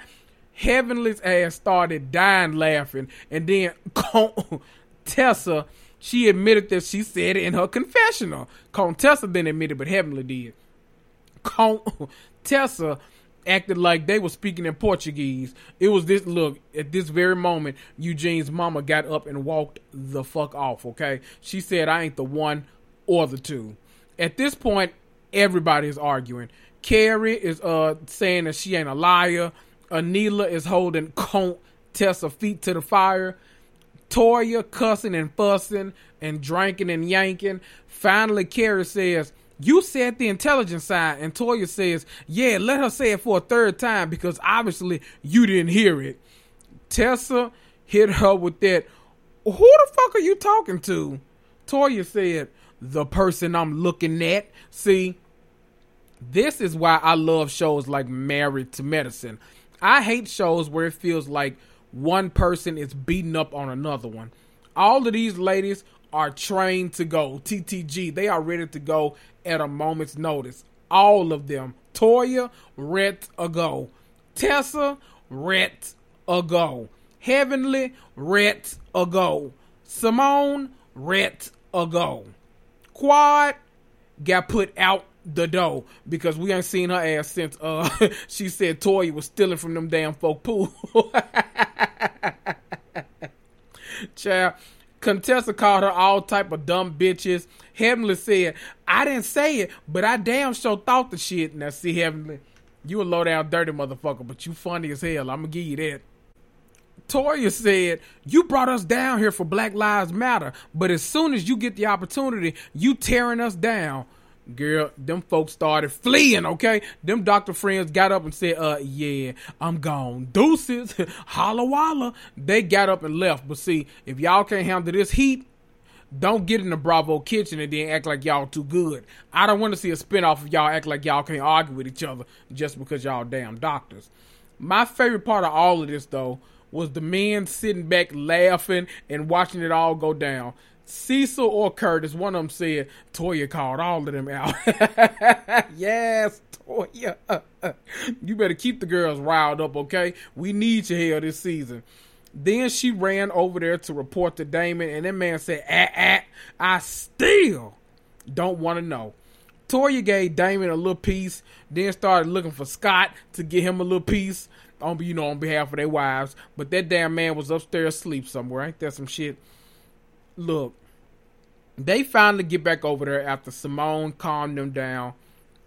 Speaker 4: Heavenly's ass started dying laughing, and then (laughs) Tessa, she admitted that she said it in her confessional. Contessa didn't admit it, but Heavenly did. Contessa (laughs) acted like they were speaking in Portuguese. It was this look at this very moment. Eugene's mama got up and walked the fuck off. Okay, she said, "I ain't the one or the two. At this point, everybody is arguing. Carrie is uh saying that she ain't a liar. Anila is holding Tessa feet to the fire. Toya cussing and fussing and drinking and yanking. Finally, Carrie says, you said the intelligence side, and Toya says, Yeah, let her say it for a third time because obviously you didn't hear it. Tessa hit her with that, Who the fuck are you talking to? Toya said, The person I'm looking at. See, this is why I love shows like Married to Medicine. I hate shows where it feels like one person is beating up on another one. All of these ladies are trained to go. TTG, they are ready to go at a moment's notice. All of them. Toya, ret a go. Tessa, ret a go. Heavenly, ret a go. Simone, ret a go. Quad got put out the dough because we ain't seen her ass since uh (laughs) she said Toya was stealing from them damn folk pool. (laughs) Child, Contessa called her all type of dumb bitches. Heavenly said, I didn't say it, but I damn sure thought the shit. Now see, Heavenly, you a low down dirty motherfucker, but you funny as hell. I'm gonna give you that. Toya said, You brought us down here for Black Lives Matter, but as soon as you get the opportunity, you tearing us down. Girl, them folks started fleeing, okay? Them doctor friends got up and said, uh, yeah, I'm gone. Deuces, (laughs) holla walla. They got up and left. But see, if y'all can't handle this heat, don't get in the Bravo kitchen and then act like y'all too good. I don't want to see a spinoff of y'all act like y'all can't argue with each other just because y'all damn doctors. My favorite part of all of this, though, was the men sitting back laughing and watching it all go down. Cecil or Curtis, one of them said Toya called all of them out. (laughs) yes, Toya. you better keep the girls riled up, okay? We need your hair this season. Then she ran over there to report to Damon, and that man said, ah, ah, I still don't want to know. Toya gave Damon a little piece, then started looking for Scott to get him a little piece on you know on behalf of their wives. But that damn man was upstairs asleep somewhere. Ain't that some shit? Look, they finally get back over there after Simone calmed them down,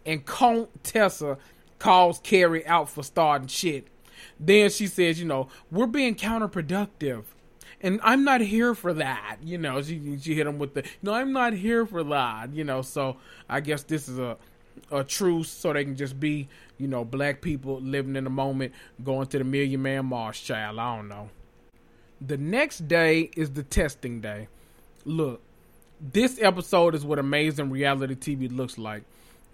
Speaker 4: and Tessa calls Carrie out for starting shit. Then she says, you know, we're being counterproductive. And I'm not here for that, you know. She she hit him with the, no, I'm not here for that, you know. So I guess this is a a truce, so they can just be, you know, black people living in the moment, going to the Million Man March, child. I don't know. The next day is the testing day. Look, this episode is what amazing reality TV looks like.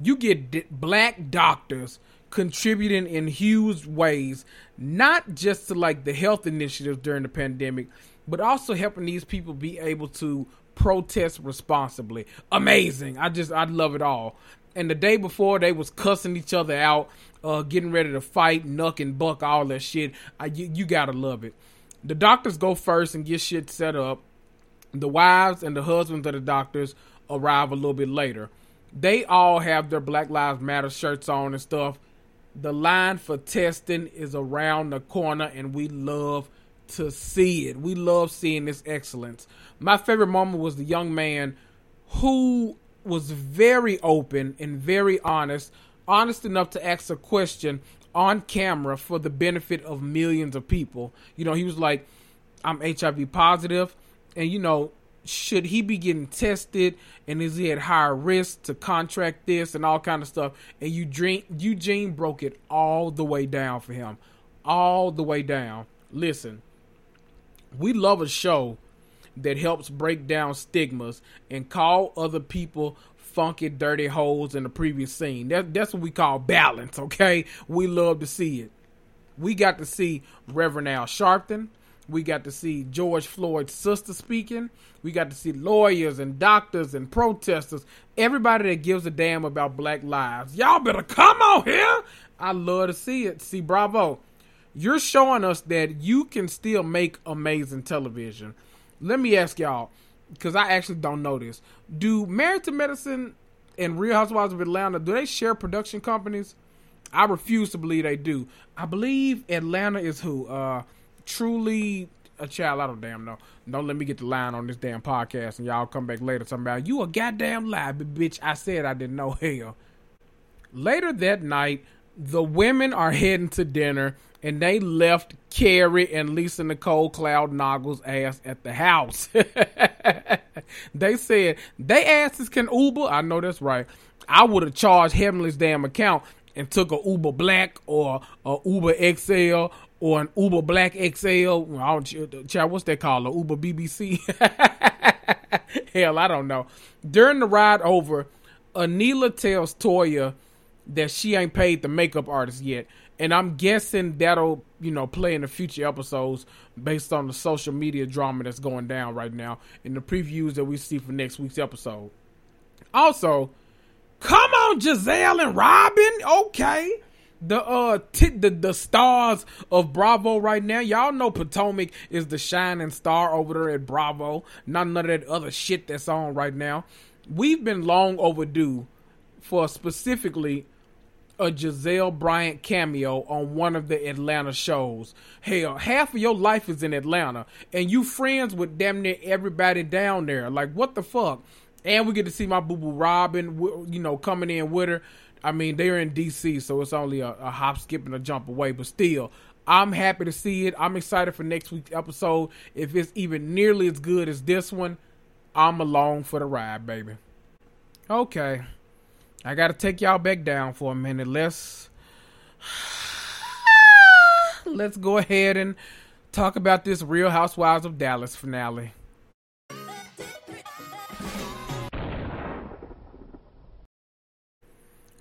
Speaker 4: You get d- black doctors contributing in huge ways, not just to like the health initiatives during the pandemic, but also helping these people be able to protest responsibly. Amazing. I just I love it all. And the day before they was cussing each other out, uh, getting ready to fight, nuck and buck, all that shit. I, you, you gotta love it. The doctors go first and get shit set up. The wives and the husbands of the doctors arrive a little bit later. They all have their Black Lives Matter shirts on and stuff the line for testing is around the corner, and we love to see it. We love seeing this excellence. My favorite moment was the young man who was very open and very honest, honest enough to ask a question on camera for the benefit of millions of people. You know, he was like, I'm HIV positive, and you know, should he be getting tested? And is he at higher risk to contract this and all kind of stuff? And Eugene, Eugene broke it all the way down for him. All the way down. Listen we love a show that helps break down stigmas and call other people funky dirty holes in the previous scene. That, that's what we call balance okay? We love to see it. We got to see reverend al sharpton we got to see George Floyd's sister speaking. We got to see lawyers and doctors and protesters. Everybody that gives a damn about black lives. Y'all better come on here. I love to see it. See, bravo. You're showing us that you can still make amazing television. Let me ask y'all, because I actually don't know this. Do Married to Medicine and Real Housewives of Atlanta, do they share production companies? I refuse to believe they do. I believe Atlanta is who? Uh truly a child, I don't damn know. Don't let me get the line on this damn podcast and y'all come back later talking about you a goddamn lie, bitch. I said I didn't know (laughs) hell. Later that night, the women are heading to dinner and they left Carrie and Lisa Nicole Cloud Noggles ass at the house. (laughs) they said they asses can Uber. I know that's right. I would have charged Heavenly's damn account and took a Uber Black or a Uber XL or an Uber Black XL. Child, what's that called? A Uber BBC? (laughs) Hell, I don't know. During the ride over, Anila tells Toya that she ain't paid the makeup artist yet. And I'm guessing that'll, you know, play in the future episodes based on the social media drama that's going down right now in the previews that we see for next week's episode. Also, come on, Gizelle and Robyn. Okay the uh t- the the stars of Bravo right now. Y'all know Potomac is the shining star over there at Bravo. Not none of that other shit that's on right now. We've been long overdue for specifically a Gizelle Bryant cameo on one of the Atlanta shows. Hell, half of your life is in Atlanta, and you friends with damn near everybody down there. Like, what the fuck? And we get to see my boo boo Robyn, you know, coming in with her. I mean, they're in DC, so it's only a, a hop, skip, and a jump away. But still, I'm happy to see it. I'm excited for next week's episode. If it's even nearly as good as this one, I'm along for the ride, baby. Okay. I got to take y'all back down for a minute. Let's (sighs) let's go ahead and talk about this Real Housewives of Dallas finale.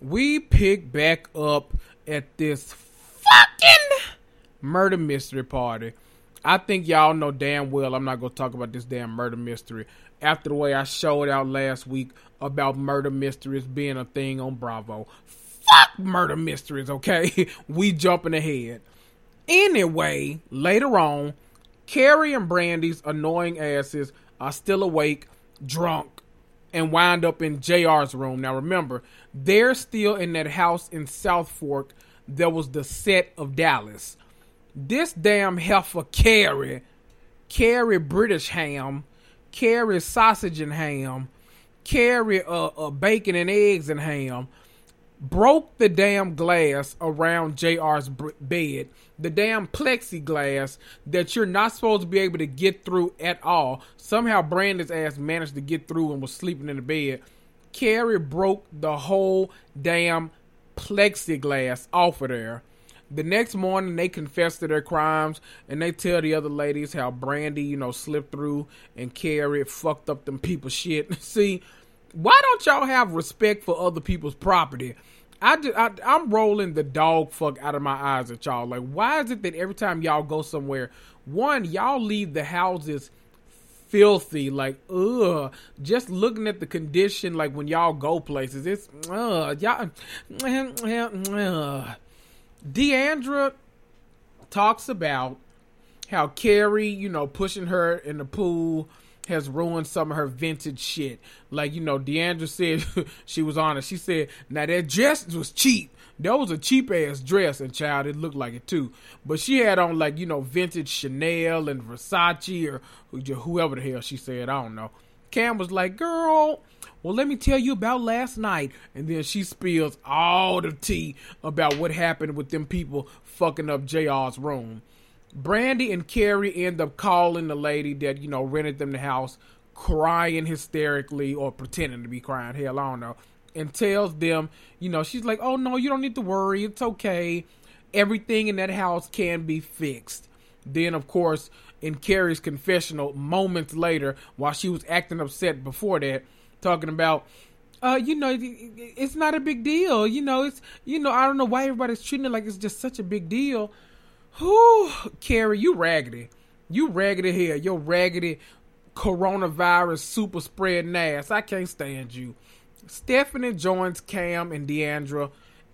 Speaker 4: We pick back up at this fucking murder mystery party. I think y'all know damn well I'm not gonna talk about this damn murder mystery after the way I showed out last week about murder mysteries being a thing on Bravo. Fuck murder mysteries, okay? (laughs) we jumping ahead. Anyway, later on, Kary and Brandi's annoying asses are still awake, drunk, and wind up in JR's room. Now remember, they're still in that house in South Fork that was the set of Dallas. This damn heifer Kerry, Kary Brittingham, Kerry sausage and ham, Kerry uh, uh, bacon and eggs and ham, broke the damn glass around JR's bed, the damn plexiglass that you're not supposed to be able to get through at all. Somehow Brandon's ass managed to get through and was sleeping in the bed. Kary broke the whole damn plexiglass off of there. The next morning, they confess to their crimes and they tell the other ladies how Brandi, you know, slipped through and Kary fucked up them people shit. (laughs) See, why don't y'all have respect for other people's property? I, just, I I'm rolling the dog fuck out of my eyes at y'all. Like, why is it that every time y'all go somewhere, one y'all leave the houses filthy, like ugh. Just looking at the condition, like when y'all go places, it's ugh. Y'all, ugh. D'Andra talks about how Kary, you know, pushing her in the pool has ruined some of her vintage shit. Like, you know, D'Andra said (laughs) she was honest. She said, now that dress was cheap. That was a cheap ass dress, and child, it looked like it too. But she had on like, you know, vintage Chanel and Versace or whoever the hell she said. I don't know. Cam was like, girl, well, let me tell you about last night. And then she spills all the tea about what happened with them people fucking up JR's room. Brandi and Kary end up calling the lady that, you know, rented them the house, crying hysterically or pretending to be crying. Hell, I don't know. And tells them, you know, she's like, oh no, you don't need to worry. It's okay. Everything in that house can be fixed. Then, of course, in Kary's confessional, moments later, while she was acting upset before that, talking about, uh, you know, it's not a big deal. You know, it's, you know, I don't know why everybody's treating it like it's just such a big deal. Whew, Kary, you raggedy. You raggedy here. You're raggedy coronavirus super spreading ass. I can't stand you. Stephanie joins Cam and D'Andra,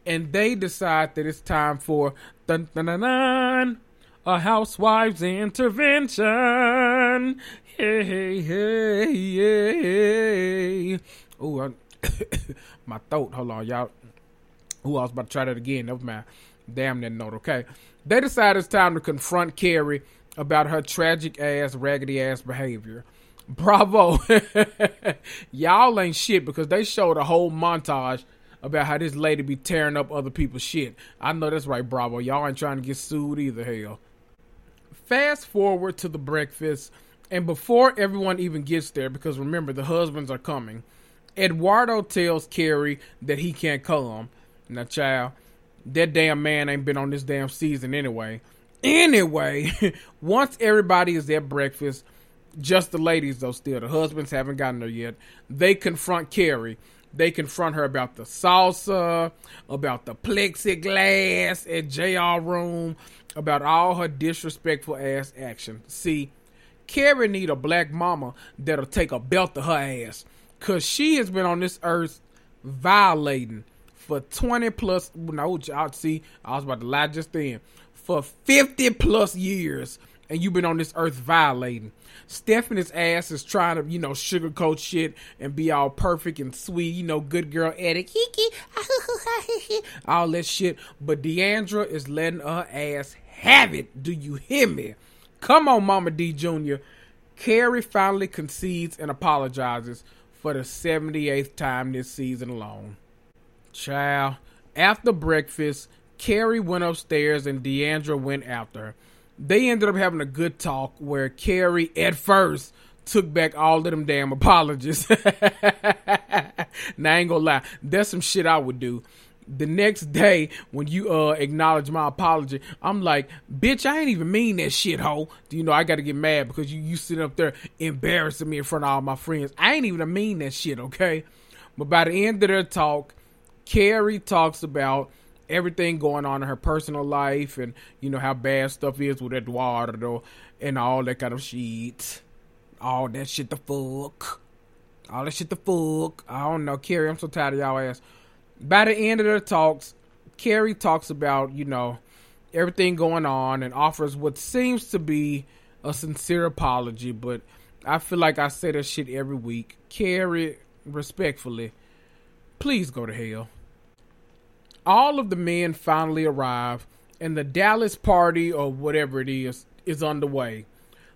Speaker 4: and they decide that it's time for dun, dun, dun, dun, a housewife's intervention. Hey, hey, hey. Ooh, (coughs) my throat. Hold on, y'all. Ooh, I was about to try that again. Was my damn that note. Okay. They decide it's time to confront Kary about her tragic ass, raggedy ass behavior. Bravo. (laughs) Y'all ain't shit because they showed a whole montage about how this lady be tearing up other people's shit. I know that's right, Bravo. Y'all ain't trying to get sued either, hell. Fast forward to the breakfast, and before everyone even gets there, because remember, the husbands are coming, Eduardo tells Kary that he can't come. Now, child, that damn man ain't been on this damn season anyway. Anyway, (laughs) once everybody is at breakfast, just the ladies though still, the husbands haven't gotten there yet. They confront Kary. They confront her about the salsa, about the plexiglass at JR room, about all her disrespectful ass action. See, Kary need a black mama that'll take a belt to her ass. Cause she has been on this earth violating for 20 plus no I see I was about to lie just then for 50 plus years and you've been on this earth violating. Stephanie's ass is trying to, you know, sugarcoat shit and be all perfect and sweet, you know, good girl etiquette, all that shit. But D'Andra is letting her ass have it. Do you hear me? Come on, Mama D Jr. Kary finally concedes and apologizes for the 78th time this season alone. Child, after breakfast, Kary went upstairs and D'Andra went after. They ended up having a good talk where Kary, at first, took back all of them damn apologies. (laughs) now, I ain't gonna lie, that's some shit I would do. The next day, when you uh acknowledge my apology, I'm like, bitch, I ain't even mean that shit, ho. You know, I gotta get mad because you you sitting up there embarrassing me in front of all my friends. I ain't even mean that shit, okay? But by the end of their talk, Kary talks about everything going on in her personal life and you know how bad stuff is with Eduardo and all that kind of shit. All that shit the fuck. All that shit the fuck. I don't know. Kary, I'm so tired of y'all ass. By the end of the talks, Kary talks about, you know, everything going on and offers what seems to be a sincere apology, but I feel like I say that shit every week. Kary, respectfully, please go to hell all of the men finally arrive, and the Dallas party or whatever it is is underway.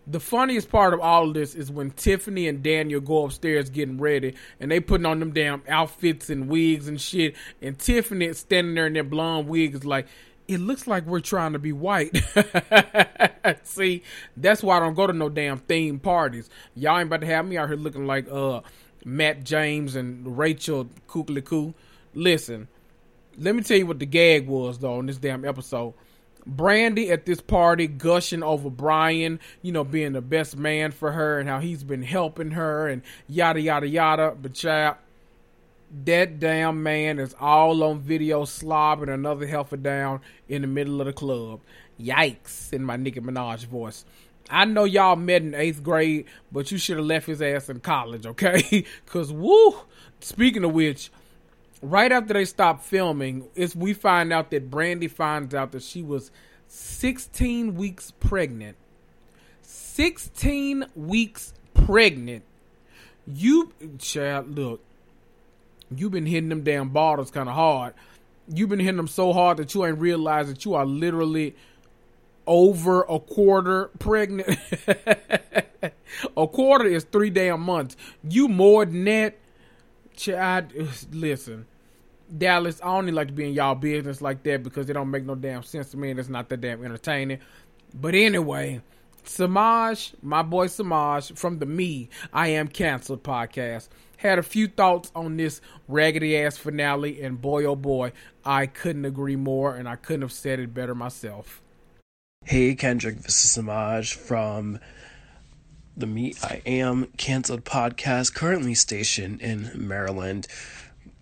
Speaker 4: The funniest part of all of this is when Tiffany and Daniel go upstairs getting ready, and they putting on them damn outfits and wigs and shit. And Tiffany standing there in their blonde wig is like, it looks like we're trying to be white. (laughs) See, that's why I don't go to no damn theme parties. Y'all ain't about to have me out here looking like uh Matt James and Rachel Kirkconnell. Listen, let me tell you what the gag was though in this damn episode. Brandi at this party gushing over Bryan, you know, being the best man for her and how he's been helping her and yada yada yada. But chap, that damn man is all on video slobbing another helper down in the middle of the club. Yikes! In my Nicki Minaj voice. I know y'all met in eighth grade, but you should have left his ass in college, okay? (laughs) Cause woo. Speaking of which, right after they stop filming, is we find out that Brandi finds out that she was 16 weeks pregnant. 16 weeks pregnant. You, child, look, you've been hitting them damn bottles kind of hard. You've been hitting them so hard that you ain't realized that you are literally over a quarter pregnant. (laughs) a quarter is three damn months. You more than that Child, (sighs) listen, Dallas, I only like to be in y'all business like that because it don't make no damn sense to me and it's not that damn entertaining. But anyway, Samaj, my boy Samaj from the Me I Am Cancelled podcast, had a few thoughts on this raggedy ass finale, and boy oh boy, I couldn't agree more, and I couldn't have said it better myself.
Speaker 7: Hey Kendrick, this is Samaj from the Me I Am Cancelled podcast, currently stationed in Maryland.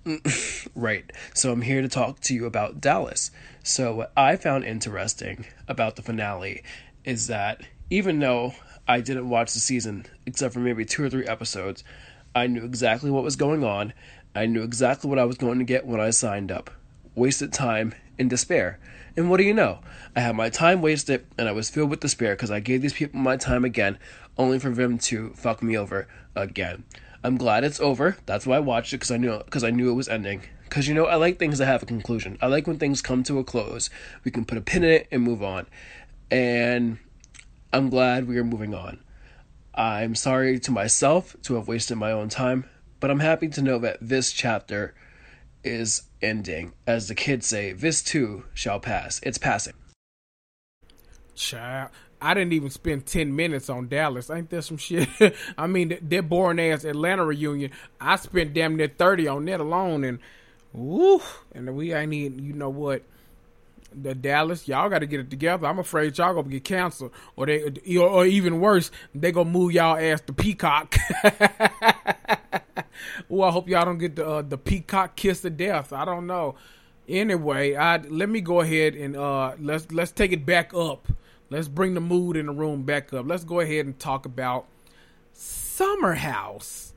Speaker 7: (laughs) right, so I'm here to talk to you about Dallas. So, what I found interesting about the finale is that even though I didn't watch the season except for maybe two or three episodes, I knew exactly what was going on. I knew exactly what I was going to get when I signed up. Wasted time in despair. And what do you know? I had my time wasted and I was filled with despair because I gave these people my time again, only for them to fuck me over again. I'm glad it's over. That's why I watched it because I knew because I knew it was ending. Because you know I like things that have a conclusion. I like when things come to a close. We can put a pin in it and move on. And I'm glad we are moving on. I'm sorry to myself to have wasted my own time, but I'm happy to know that this chapter is ending. As the kids say, this too shall pass. It's passing.
Speaker 4: Child, I didn't even spend 10 minutes on Dallas. Ain't that some shit? (laughs) I mean, that boring ass Atlanta reunion, I spent damn near 30 on that alone. And, woo, and we ain't even, you know what? the Dallas, y'all got to get it together. I'm afraid y'all gonna get canceled, or they, or even worse, they gonna move y'all ass to Peacock. (laughs) well, I hope y'all don't get the uh, the Peacock kiss of death. I don't know. Anyway, I let me go ahead and uh, let's let's take it back up. Let's bring the mood in the room back up. Let's go ahead and talk about Summer House.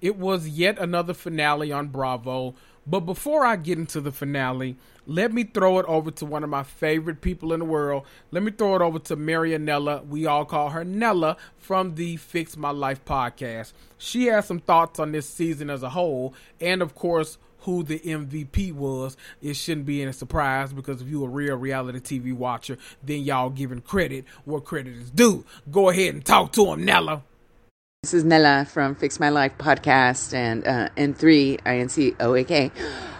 Speaker 4: It was yet another finale on Bravo. But before I get into the finale, let me throw it over to one of my favorite people in the world. Let me throw it over to Marianella. We all call her Nella from the Fix My Life podcast. She has some thoughts on this season as a whole, and of course, who the MVP was. It shouldn't be any surprise because if you're a real reality TV watcher, then y'all giving credit where credit is due. Go ahead and talk to him, Nella.
Speaker 8: This is Nella from Fix My Life podcast and uh, N3 INC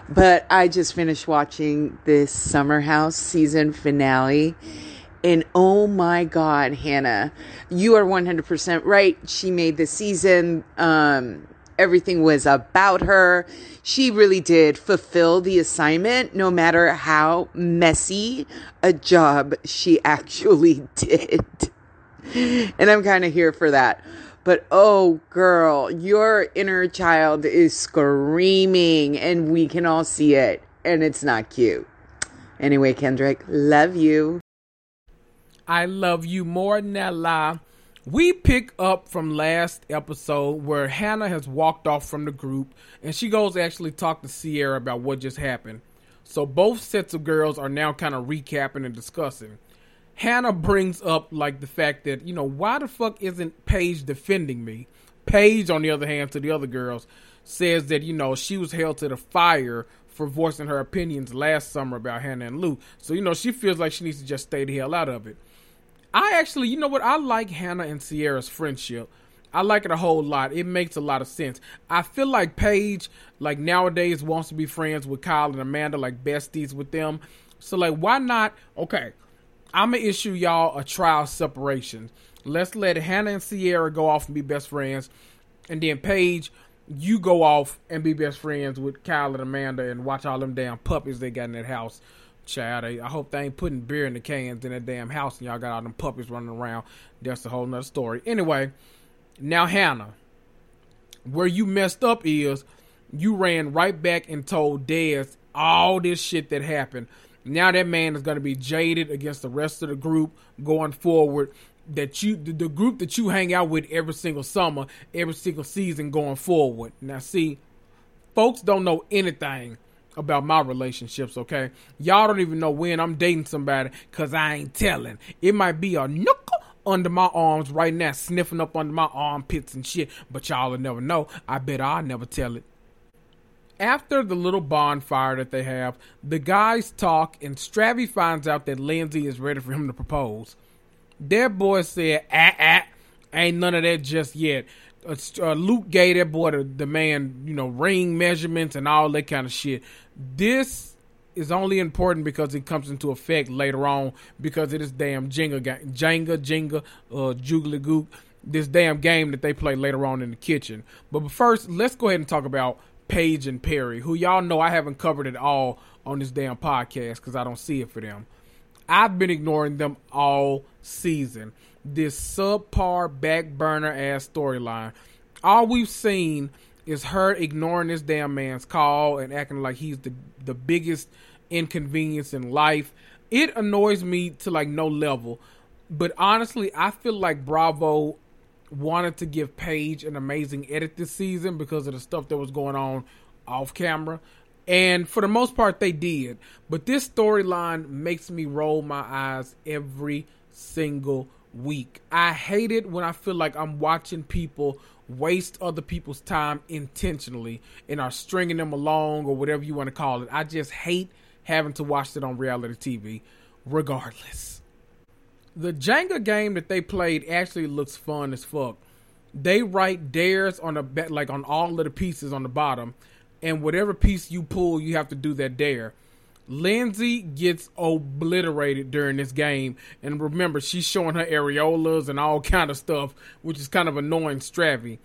Speaker 8: But I just finished watching this Summer House season finale. And oh my God, Hannah, you are 100% right. She made the season. Um, everything was about her. She really did fulfill the assignment, no matter how messy a job she (laughs) actually did. And I'm kind of here for that. But oh, girl, your inner child is screaming, and we can all see it, and it's not cute. Anyway, Kendrick, love you.
Speaker 4: I love you more, Nella. We pick up from last episode where Hannah has walked off from the group and she goes actually talk to Ciara about what just happened. So both sets of girls are now kind of recapping and discussing. Hannah brings up like the fact that you know why the fuck isn't Paige defending me? Paige, on the other hand, to the other girls, says that you know she was held to the fire for voicing her opinions last summer about Hannah and Luke. So you know she feels like she needs to just stay the hell out of it. I actually, you know what? I like Hannah and Ciara's friendship. I like it a whole lot. It makes a lot of sense. I feel like Paige, like nowadays, wants to be friends with Kyle and Amanda, like besties with them. So like, why not? Okay, I'm gonna issue y'all a trial separation. Let's let Hannah and Ciara go off and be best friends, and then Paige, you go off and be best friends with Kyle and Amanda and watch all them damn puppies they got in that house. Child, I hope they ain't putting beer in the cans in that damn house and y'all got all them puppies running around. That's a whole nother story. Anyway, now Hannah, where you messed up is you ran right back and told Des all this shit that happened now that man is going to be jaded against the rest of the group going forward. That you, the, the group that you hang out with every single summer, every single season going forward. Now, see, folks don't know anything about my relationships, okay? Y'all don't even know when I'm dating somebody because I ain't telling. It might be a nook under my arms right now, sniffing up under my armpits and shit, but y'all will never know. I bet I'll never tell it after the little bonfire that they have, the guys talk, and Stravy finds out that Lindsay is ready for him to propose. Their boy said, ah, ah, ain't none of that just yet. Uh, Luke gave that boy the, man, you know, ring measurements and all that kind of shit. This is only important because it comes into effect later on because it is damn Jenga, Jenga, Jenga, uh, Gook, this damn game that they play later on in the kitchen. But first, let's go ahead and talk about Paige and Perry, who y'all know I haven't covered at all on this damn podcast because I don't see it for them. I've been ignoring them all season. This subpar back burner ass storyline. All we've seen is her ignoring this damn man's call and acting like he's the the biggest inconvenience in life. It annoys me to like no level. But honestly, I feel like Bravo wanted to give Paige an amazing edit this season because of the stuff that was going on off camera. And for the most part, they did. But this storyline makes me roll my eyes every single week. I hate it when I feel like I'm watching people waste other people's time intentionally and are stringing them along or whatever you want to call it. I just hate having to watch it on reality TV, regardless. The Jenga game that they played actually looks fun as fuck. They write dares on the bet, like on all of the pieces on the bottom, and whatever piece you pull, you have to do that dare. Lindsay gets obliterated during this game, and remember, she's showing her areolas and all kind of stuff, which is kind of annoying Stravy.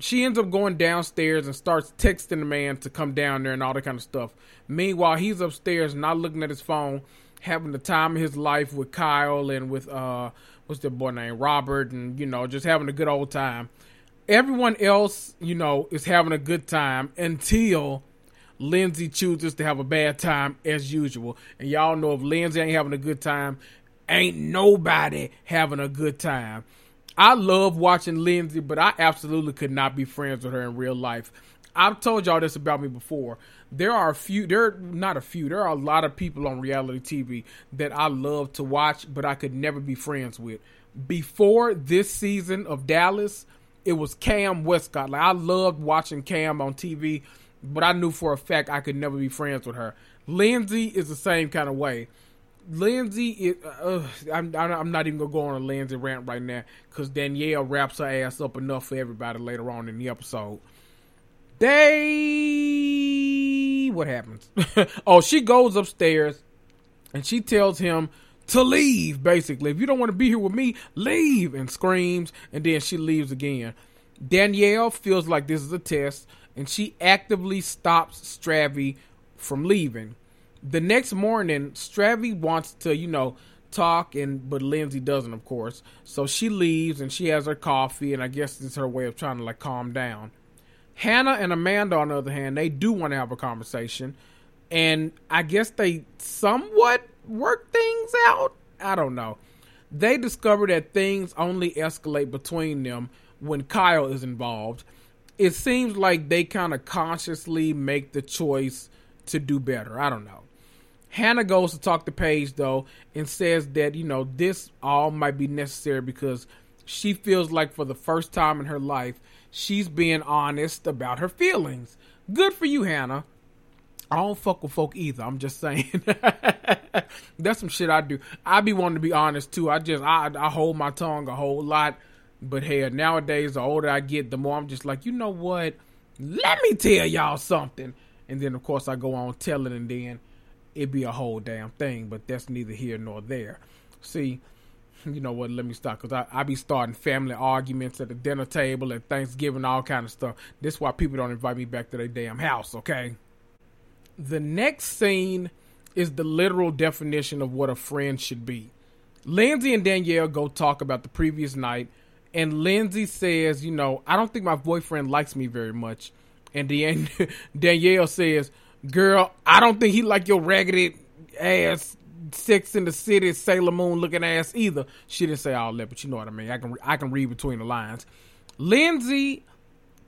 Speaker 4: She ends up going downstairs and starts texting the man to come down there and all that kind of stuff. Meanwhile, he's upstairs not looking at his phone, having the time of his life with Kyle and with uh what's the boy named Robert, and you know just having a good old time. Everyone else, you know, is having a good time until Lindsay chooses to have a bad time as usual. And y'all know if Lindsay ain't having a good time, ain't nobody having a good time. I love watching Lindsay, but I absolutely could not be friends with her in real life. I've told y'all this about me before. There are a few, there are not a few, there are a lot of people on reality TV that I love to watch, but I could never be friends with. Before this season of Dallas, it was Cam Westcott. Like I loved watching Cam on TV but I knew for a fact I could never be friends with her. Lindsay is the same kind of way. Lindsay, is, uh, I'm, I'm not even gonna go on a Lindsay rant right now because Danielle wraps her ass up enough for everybody later on in the episode. They, what happens? (laughs) oh, she goes upstairs and she tells him to leave. Basically, if you don't want to be here with me, leave, and screams, and then she leaves again. Danielle feels like this is a test and she actively stops Stravy from leaving. The next morning, Stravy wants to, you know, talk and but Lindsay doesn't, of course. So she leaves and she has her coffee and I guess it's her way of trying to like calm down. Hannah and Amanda, on the other hand, they do want to have a conversation. And I guess they somewhat work things out. I don't know. They discover that things only escalate between them when Kyle is involved it seems like they kind of consciously make the choice to do better. I don't know. Hannah goes to talk to Paige though and says that, you know, this all might be necessary because she feels like for the first time in her life, she's being honest about her feelings. Good for you, Hannah. I don't fuck with folk either. I'm just saying. (laughs) That's some shit I do. I be wanting to be honest too. I just I I hold my tongue a whole lot but hey, nowadays, the older I get, the more I'm just like, you know what? Let me tell y'all something. And then, of course, I go on telling, and then it be a whole damn thing. But that's neither here nor there. See, you know what? Let me stop because I, I be starting family arguments at the dinner table at Thanksgiving, all kind of stuff. This why people don't invite me back to their damn house. Okay. The next scene is the literal definition of what a friend should be. Lindsay and Danielle go talk about the previous night and Lindsay says, you know, I don't think my boyfriend likes me very much. And Dan- (laughs) Danielle says, girl, I don't think he like your raggedy ass Sex in the City Sailor Moon looking ass either. She didn't say all that, but you know what I mean. I can I can read between the lines. Lindsay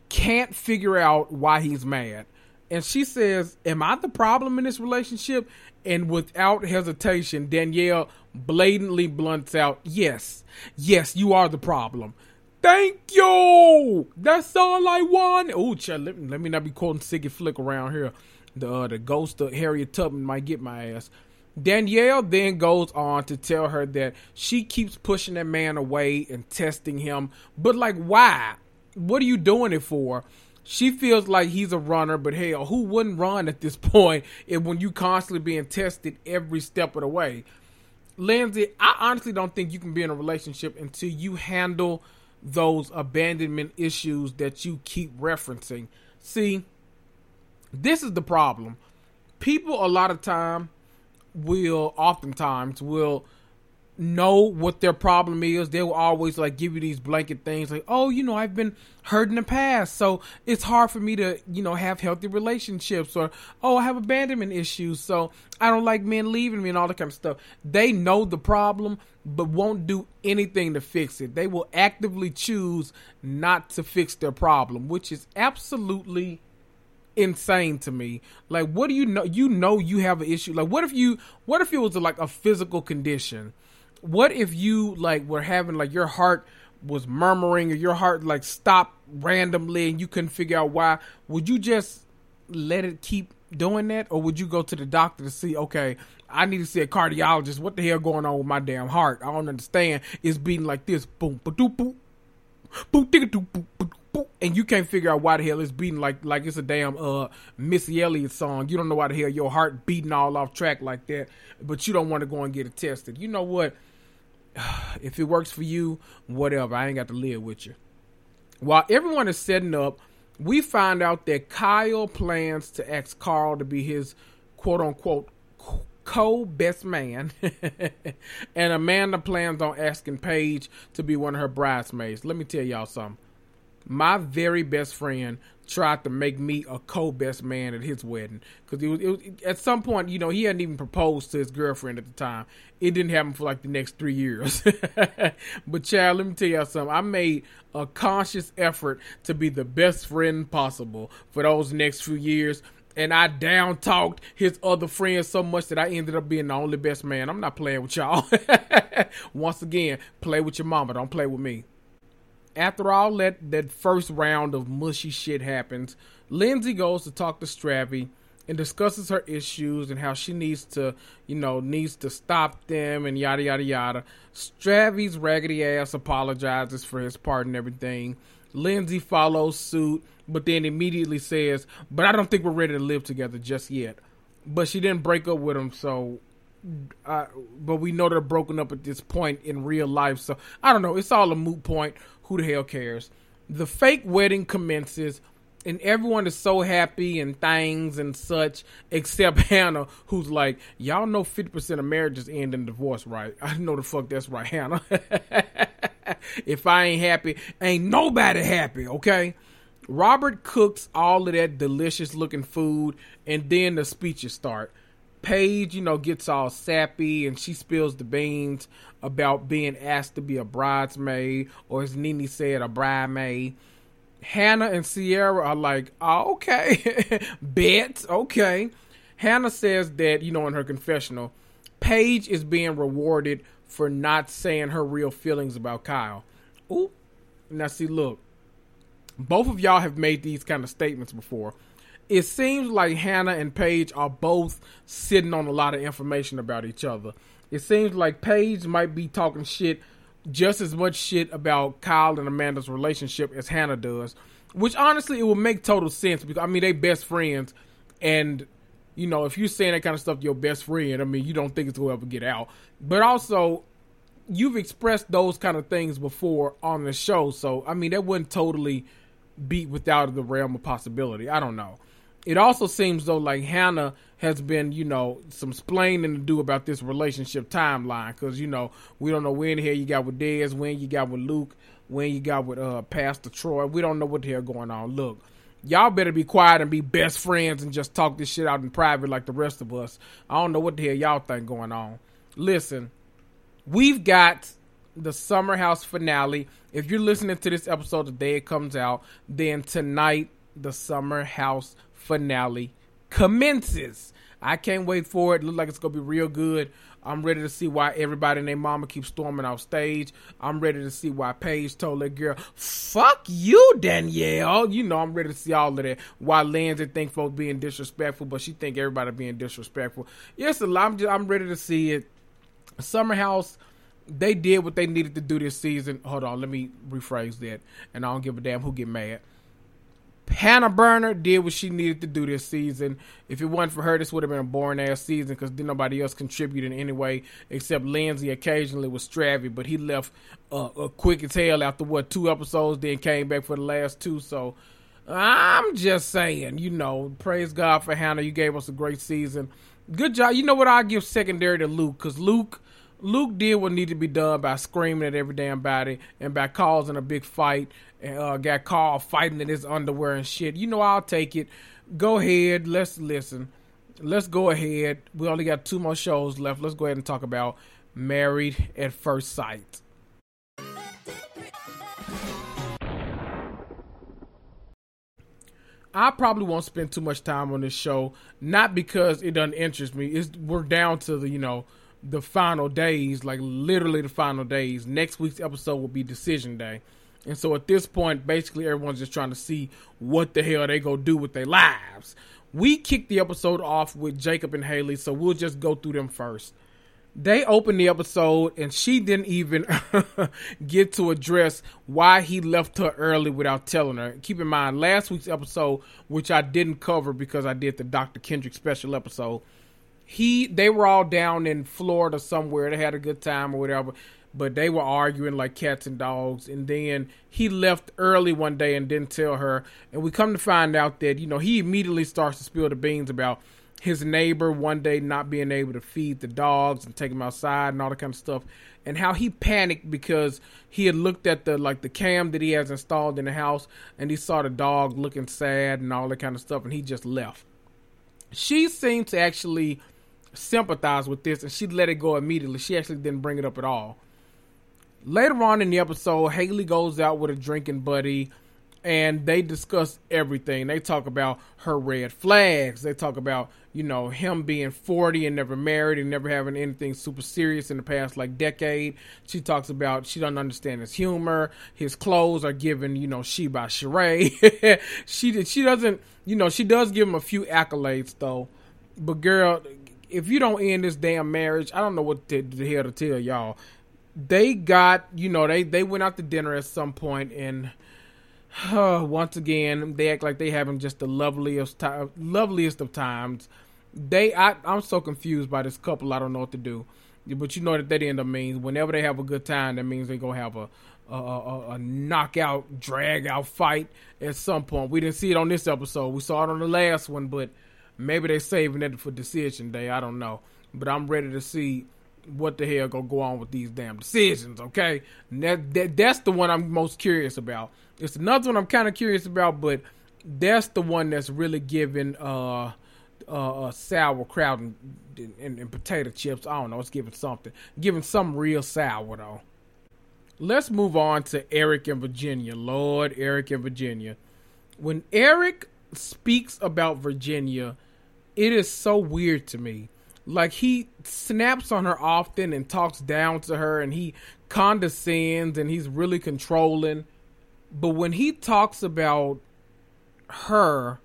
Speaker 4: can't figure out why he's mad. And she says, Am I the problem in this relationship? And without hesitation, Danielle blatantly blunts out, Yes, yes, you are the problem. Thank you. That's all I want. Oh, let, let me not be quoting Siggy Flicker around here. The uh, the ghost of Harriet Tubman might get my ass. Danielle then goes on to tell her that she keeps pushing that man away and testing him. But like, why? What are you doing it for? she feels like he's a runner, but hell, who wouldn't run at this (laughs) point if when you constantly being tested every step of the way? Lindsay, I honestly don't think you can be in a relationship until you handle those abandonment issues that you keep referencing. See, this is the problem. People a lot of time will oftentimes will know what their problem is. They will always like give you these blanket things like, "Oh, you know, I've been hurt in the past, so it's hard for me to, you know, have healthy relationships or oh, I have abandonment issues, so I don't like men leaving me and all that kind of stuff." They know the problem but won't do anything to fix it. They will actively choose not to fix their problem, which is absolutely insane to me. Like what do you know you know you have an issue. Like what if you what if it was like a physical condition? What if you like were having like your heart was murmuring or your heart like stopped randomly and you couldn't figure out why? Would you just let it keep doing that or would you go to the doctor to see okay i need to see a cardiologist what the hell going on with my damn heart i don't understand it's beating like this boom boom boom boom boom and you can't figure out why the hell it's beating like like it's a damn uh Missy Elliott song. You don't know why the hell your heart beating all off track like that, but you don't want to go and get it tested. You know what? (sighs) if it works for you, whatever. I ain't got to live with you. While everyone is setting up, we find out that Kyle plans to ask Carl to be his quote unquote co best man, (laughs) and Amanda plans on asking Paige to be one of her bridesmaids. Let me tell y'all something. My very best friend tried to make me a co-best man at his wedding. Because it was, it was, at some point you know he hadn't even proposed to his girlfriend at the time. It didn't happen for like the next three years. (laughs) But child let me tell y'all something. I made a conscious effort to be the best friend possible for those next few years. And I down talked his other friends so much that I ended up being the only best man. I'm not playing with y'all. (laughs) Once again, play with your mama, don't play with me after all that that first round of mushy shit happens, Lindsay goes to talk to Stravy and discusses her issues and how she needs to, you know, needs to stop them and yada yada yada. Stravy's raggedy ass apologizes for his part and everything. Lindsay follows suit, but then immediately says, "But I don't think we're ready to live together just yet." But she didn't break up with him, so uh, but we know they're broken up at this point in real life. So I don't know. It's all a moot point. Who the hell cares? The fake wedding commences, and everyone is so happy and things and such, except (laughs) Hannah, who's like, "Y'all know fifty percent of marriages end in divorce, right? (laughs) I know the fuck that's right, Hannah. (laughs) if I ain't happy, ain't nobody happy, okay?" Robert cooks all of that delicious looking food, and then the speeches start. Paige, you know, gets all sappy and she spills the beans about being asked to be a bridesmaid, or as Nene said, a bridesmaid. Hannah and Ciara are like, oh, okay, (laughs) bet, okay. Hannah says that, you know, in her confessional, Paige is being rewarded for not saying her real feelings about Kyle. Ooh. Now, see, look, both of y'all have made these kind of statements before it seems like Hannah and Paige are both sitting on a lot of information about each other. It seems like Paige might be talking shit, just as much shit about Kyle and Amanda's relationship as Hannah does. Which honestly, it would make total sense because I mean they best friends, and you know if you're saying that kind of stuff to your best friend, I mean you don't think it's gonna ever get out. But also, you've expressed those kind of things before on the show, so I mean that wouldn't totally be without the realm of possibility. I don't know it also seems though like Hannah has been, you know, some splaining to do about this relationship timeline because you know we don't know when hell you got with Des, when you got with Luke, when you got with uh Pastor Troy. We don't know what the hell going on. Look, y'all better be quiet and be best friends and just talk this shit out in private like the rest of us. I don't know what the hell y'all think going on. Listen, we've got the Summer House finale. If you're listening to this episode the day it comes out, then tonight the Summer House finale commences. I can't wait for it. Look like it's gonna be real good. I'm ready to see why everybody and their mama keeps storming off stage. I'm ready to see why Paige told that girl, "Fuck you, Danielle." You know, I'm ready to see all of that. Why Lindsay think folks being disrespectful, but she think everybody being disrespectful. Yes, a lot. I'm just, I'm ready to see it. Summer House. They did what they needed to do this season. Hold on, let me rephrase that, and I don't give a damn who get mad Hannah Berner did what she needed to do this season. If it wasn't for her, this would have been a boring ass season because did nobody else contribute in any way except Lindsay occasionally with Stravy, but he left uh, a quick as hell after what two episodes, then came back for the last two. So I'm just saying, you know, praise God for Hannah. You gave us a great season. Good job. You know what? I give secondary to Luke because Luke. Luke did what needed to be done by screaming at every damn body and by causing a big fight uh, got caught fighting in his underwear and shit. You know, I'll take it. Go ahead. Let's listen. Let's go ahead. We only got two more shows left. Let's go ahead and talk about Married at First Sight. I probably won't spend too much time on this show, not because it doesn't interest me. It's we're down to the you know the final days, like literally the final days. Next week's episode will be decision day, and so at this point, basically everyone's just trying to see what the hell they go do with their lives. We kicked the episode off with Jacob and Haley, so we'll just go through them first they opened the episode and she didn't even (laughs) get to address why he left her early without telling her. Keep in mind, last week's episode, which I didn't cover because I did the Dr. Kendrick special episode, he they were all down in Florida somewhere. They had a good time or whatever, but they were arguing like cats and dogs. And then he left early one day and didn't tell her. And we come to find out that you know he immediately starts to spill the beans about his neighbor one day not being able to feed the dogs and take them outside and all that kind of stuff and how he panicked because he had looked at the like the cam that he has installed in the house and he saw the dog looking sad and all that kind of stuff and he just left she seemed to actually sympathize with this and she let it go immediately she actually didn't bring it up at all later on in the episode haley goes out with a drinking buddy and they discuss everything. They talk about her red flags. They talk about, you know, him being 40 and never married and never having anything super serious in the past like decade. She talks about she doesn't understand his humor. His clothes are given, you know, she by Sheree. (laughs) she she doesn't, you know, she does give him a few accolades though. But girl, if you don't end this damn marriage, I don't know what the, the hell to tell y'all. They got, you know, they they went out to dinner at some point and uh, (sighs) once again, they act like they having just the loveliest time, loveliest of times. They, I, I'm so confused by this couple. I don't know what to do. But you know that that end up means whenever they have a good time, that means they're gonna have a a, a, a knockout, drag out fight at some point. We didn't see it on this episode. We saw it on the last one, but maybe they're saving it for decision day. I don't know. But I'm ready to see what the hell gonna go on with these damn decisions. Okay, that, that that's the one I'm most curious about. It's another one I'm kind of curious about, but that's the one that's really giving uh, uh, uh sauerkraut and, and, and, potato chips. I don't know. It's giving something, giving some real sour though. Let's move on to Erik and Virginia. Lord, Erik and Virginia. When Erik speaks about Virginia, it is so weird to me. Like he snaps on her often and talks down to her, and he condescends and he's really controlling but when he talks about her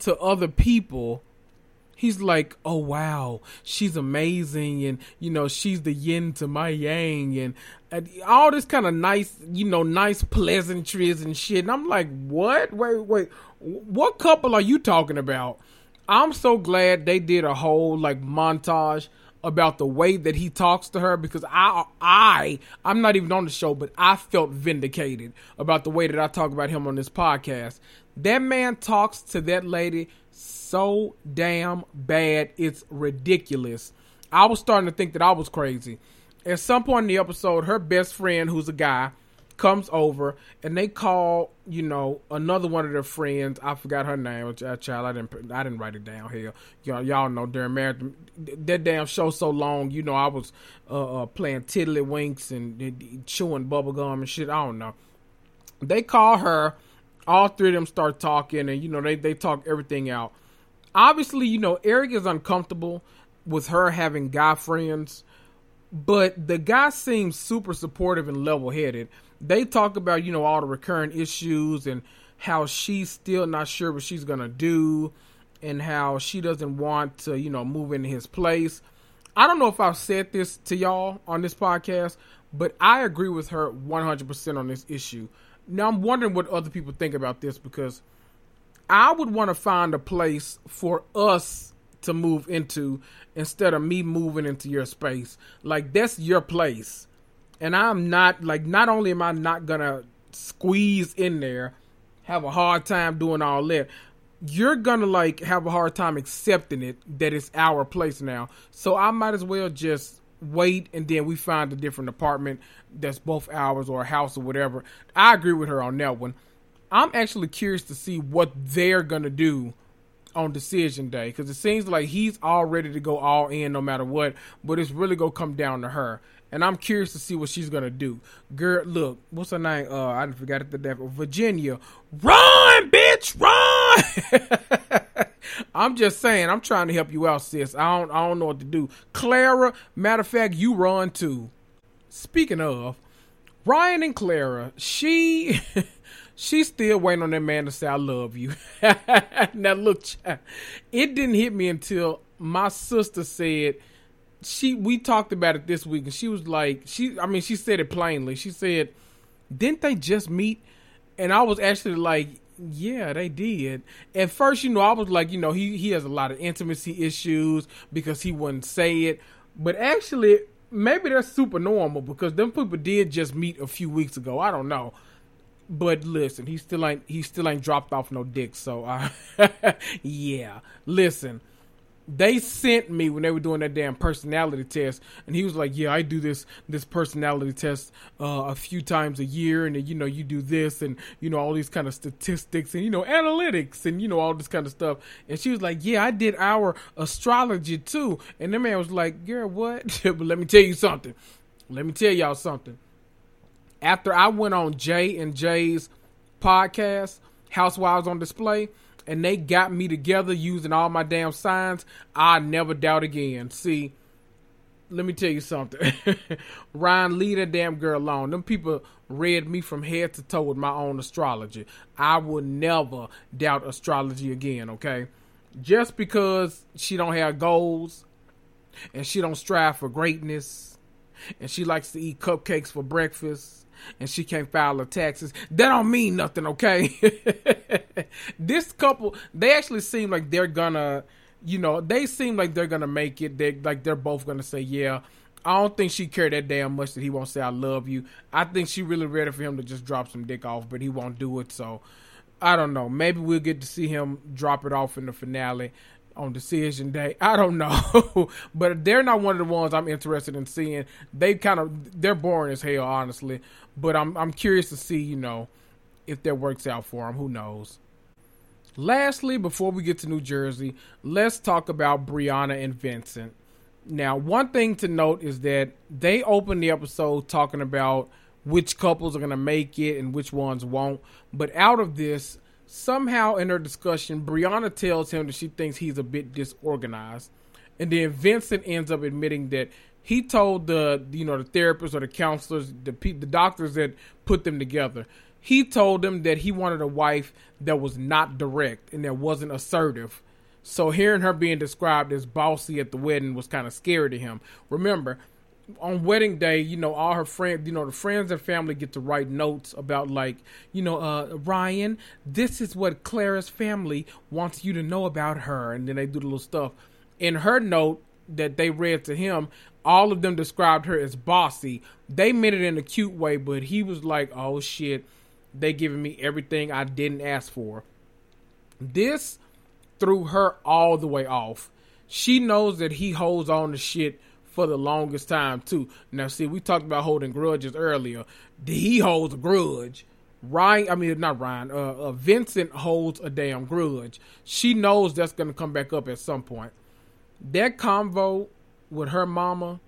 Speaker 4: to other people, he's like, "Oh wow, she's amazing," and you know, she's the yin to my yang, and, and all this kind of nice, you know, nice pleasantries and shit. And I'm like, "What? Wait, wait, what couple are you talking about?" I'm so glad they did a whole like montage about the way that he talks to her because I I I'm not even on the show, but I felt vindicated about the way that I talk about him on this podcast. That man talks to that lady so damn bad, it's ridiculous. I was starting to think that I was crazy. At some point in the episode, her best friend, who's a guy, comes over and they call, you know, another one of their friends. I forgot her name. Child, I didn't, I didn't write it down here. Y'all, y'all know during marriage, that damn show so long. You know, I was uh, uh, playing tiddlywinks and uh, chewing bubblegum and shit. I don't know. They call her. All three of them start talking, and you know they they talk everything out. Obviously, you know Erik is uncomfortable with her having guy friends, but the guy seems super supportive and level headed they talk about you know all the recurring issues and how she's still not sure what she's gonna do and how she doesn't want to you know move into his place i don't know if i've said this to y'all on this podcast but i agree with her 100% on this issue now i'm wondering what other people think about this because I would want to find a place for us to move into instead of me moving into your space. Like that's your place. And I'm not like not only am I not gonna squeeze in there, have a hard time doing all that, you're gonna like have a hard time accepting it that it's our place now. So I might as well just wait and then we find a different apartment that's both ours or a house or whatever. I agree with her on that one. I'm actually curious to see what they're gonna do on decision day because it seems like he's all ready to go all in no matter what, but it's really gonna come down to her. And I'm curious to see what she's gonna do. Girl, look, what's her name? Uh, I forgot it. The devil, Virginia, run, bitch, run! (laughs) I'm just saying, I'm trying to help you out, sis. I don't, I don't know what to do. Clara, matter of fact, you run too. Speaking of, Ryan and Clara, she. (laughs) she's still waiting on that man to say I love you. (laughs) now look, it didn't hit me until my sister said she we talked about it this week and she was like she I mean she said it plainly. She said, "Didn't they just meet?" And I was actually like, "Yeah, they did." At first, you know, I was like, you know, he he has a lot of intimacy issues because he wouldn't say it. But actually, maybe that's super normal because them people did just meet a few weeks ago. I don't know. But listen, he still ain't he still ain't dropped off no dick. So uh, (laughs) yeah, listen. They sent me when they were doing that damn personality test, and he was like, "Yeah, I do this this personality test uh, a few times a year, and you know, you do this, and you know, all these kind of statistics, and you know, analytics, and you know, all this kind of stuff." And she was like, "Yeah, I did our astrology too," and the man was like, "Girl, what?" (laughs) but let me tell you something. Let me tell y'all something after I went on Jay and Jay's podcast, Housewives on Display, and they got me together using all my damn signs, I never doubt again. See, let me tell you something. (laughs) Ryan, leave that damn girl alone. Them people read me from head to toe with my own astrology. I will never doubt astrology again, okay? Just because she don't have goals and she don't strive for greatness and she likes to eat cupcakes for breakfast and she can't file her taxes. That don't mean nothing, okay? (laughs) this couple, they actually seem like they're gonna, you know, they seem like they're gonna make it. They like they're both gonna say, yeah. I don't think she cared that damn much that he won't say I love you. I think she really ready for him to just drop some dick off, but he won't do it. So I don't know. Maybe we'll get to see him drop it off in the finale on decision day. I don't know, (laughs) but they're not one of the ones I'm interested in seeing. They kind of they're boring as hell, honestly. But I'm I'm curious to see, you know, if that works out for them. Who knows? Lastly, before we get to New Jersey, let's talk about Brianna and Vincent. Now, one thing to note is that they opened the episode talking about which couples are going to make it and which ones won't. But out of this, Somehow in their discussion, Brianna tells him that she thinks he's a bit disorganized. And then Vincent ends up admitting that he told the you know the therapists or the counselors, the the doctors that put them together, he told them that he wanted a wife that was not direct and that wasn't assertive. So hearing her being described as bossy at the wedding was kind of scary to him. Remember, on wedding day, you know, all her friends, you know, the friends and family get to write notes about like, you know, uh, Ryan, this is what Clara's family wants you to know about her, and then they do the little stuff. In her note that they read to him, all of them described her as bossy. They meant it in a cute way, but he was like, "Oh shit, they giving me everything I didn't ask for." This threw her all the way off. She knows that he holds on to shit for the longest time too. Now, see, we talked about holding grudges earlier. He holds a grudge. Ryan, I mean, not Ryan. Uh, uh, Vincent holds a damn grudge. She knows that's gonna come back up at some point. That convo with her mama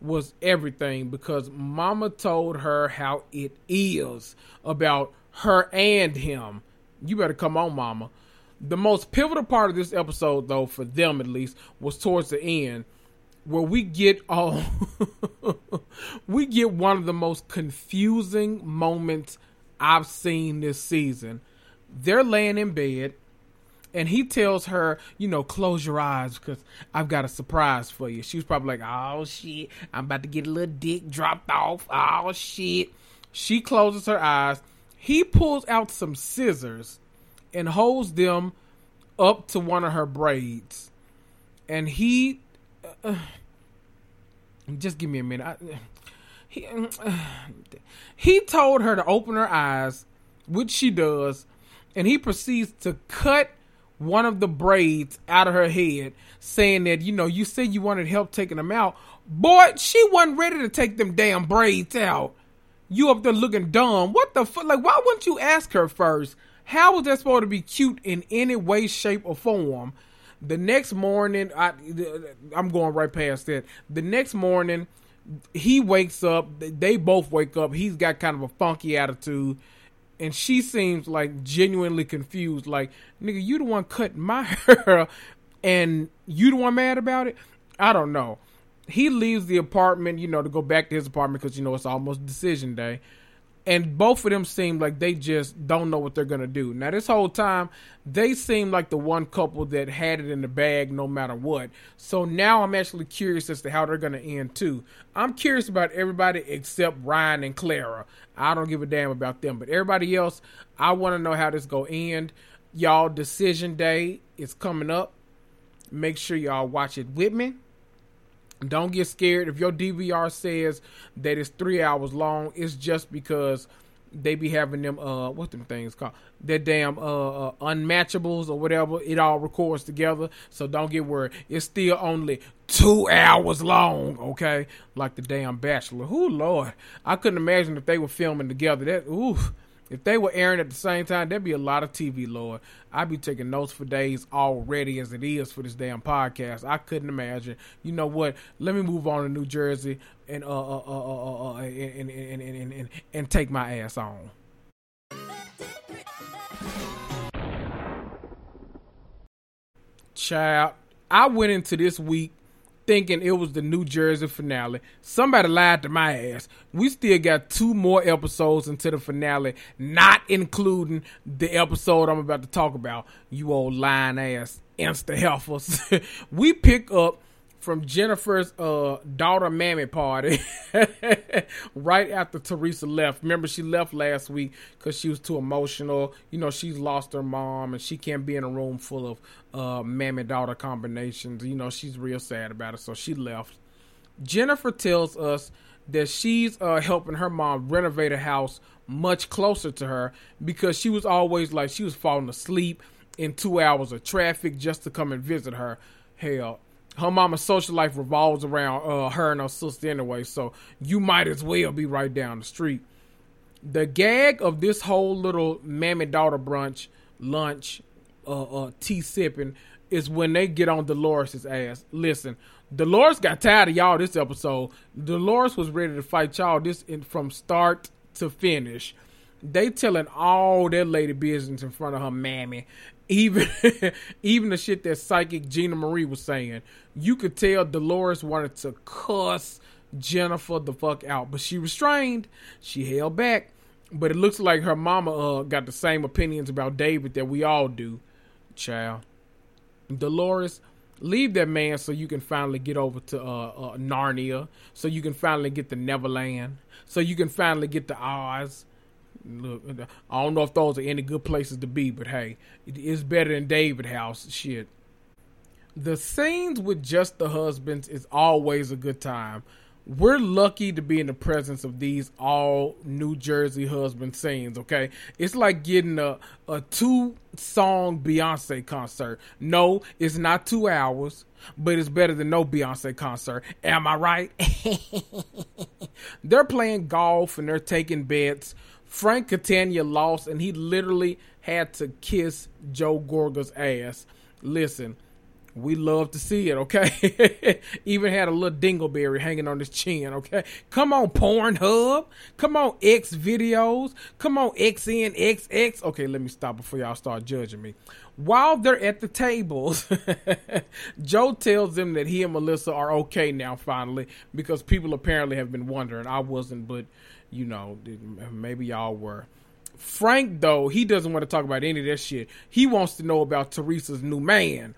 Speaker 4: was everything because mama told her how it is about her and him. You better come on, mama. The most pivotal part of this episode, though, for them at least, was towards the end where we get all (laughs) we get one of the most confusing moments I've seen this season. They're laying in bed and he tells her, you know, close your eyes because I've got a surprise for you. She was probably like, oh shit, I'm about to get a little dick dropped off. Oh shit. She closes her eyes. He pulls out some scissors and holds them up to one of her braids. And he. Uh, just give me a minute. I, (sighs) he, (sighs) he told her to open her eyes, which she does, and he proceeds to cut one of the braids out of her head, saying that, you know, you said you wanted help taking them out. Boy, she wasn't ready to take them damn braids out. You up there looking dumb. What the fuck? Like, why wouldn't you ask her first? How was that supposed to be cute in any way, shape, or form? The next morning, I, I'm going right past that. The next morning, he wakes up. They both wake up. He's got kind of a funky attitude and she seems like genuinely confused. Like, nigga, you the one cutting my (laughs) hair, and you the one mad about it. I don't know. He leaves the apartment, you know, to go back to his apartment because you know it's almost decision day and both of them seem like they just don't know what they're gonna do. Now, this whole time, they seem like the one couple that had it in the bag no matter what. So now I'm actually curious as to how they're gonna end too. I'm curious about everybody except Ryan and Clara. I don't give a damn about them, but everybody else, I want to know how this go end. Y'all, decision day is coming up. Make sure y'all watch it with me. Don't get scared if your DVR says that it's three hours long. It's just because they be having them uh what them things called that damn uh, uh, unmatchables or whatever. It all records together, so don't get worried. It's still only two hours long. Okay, like the damn Bachelor. Who Lord, I couldn't imagine if they were filming together. That ooh. If they were airing at the same time, there'd be a lot of TV, Lord. I'd be taking notes for days already as it is for this damn podcast. I couldn't imagine. You know what? Let me move on to New Jersey and uh uh uh uh, uh, uh and, and, and, and, and take my ass on. Child, I went into this week thinking it was the New Jersey finale. Somebody lied to my ass. We still got two more episodes into the finale, not including the episode I'm about to talk about. You old lying ass insta heifers. (laughs) we pick up from Jennifer's uh, daughter mammy party (laughs) right after Teresa left. Remember, she left last week because she was too emotional. You know, she's lost her mom and she can't be in a room full of uh, mammy daughter combinations. You know, she's real sad about it, so she left. Jennifer tells us that she's uh, helping her mom renovate a house much closer to her because she was always like she was falling asleep in two hours of traffic just to come and visit her. Hell, her mama's social life revolves around uh, her and her sister anyway, so you might as well be right down the street. The gag of this whole little mammy daughter brunch, lunch, uh, uh, tea sipping is when they get on Dolores' ass. Listen, Dolores got tired of y'all this episode. Dolores was ready to fight y'all this in, from start to finish. They telling all their lady business in front of her mammy, even (laughs) even the shit that psychic Gina Marie was saying, you could tell Dolores wanted to cuss Jennifer the fuck out, but she restrained. She held back. But it looks like her mama uh, got the same opinions about David that we all do. Child, Dolores, leave that man so you can finally get over to uh, uh, Narnia, so you can finally get to Neverland, so you can finally get to Oz, Look, I don't know if those are any good places to be, but hey, it is better than David House. Shit. The scenes with just the husbands is always a good time. We're lucky to be in the presence of these all New Jersey husband scenes, okay? It's like getting a, a two song Beyonce concert. No, it's not two hours, but it's better than no Beyonce concert. Am I right? (laughs) they're playing golf and they're taking bets Frank Catania lost, and he literally had to kiss Joe Gorga's ass. Listen, we love to see it, okay? (laughs) Even had a little dingleberry hanging on his chin, okay? Come on, Pornhub. Come on, X videos. Come on, XNXX. Okay, let me stop before y'all start judging me. While they're at the tables, (laughs) Joe tells them that he and Melissa are okay now, finally, because people apparently have been wondering. I wasn't, but you know, maybe y'all were. Frank, though, he doesn't want to talk about any of that shit. He wants to know about Teresa's new man.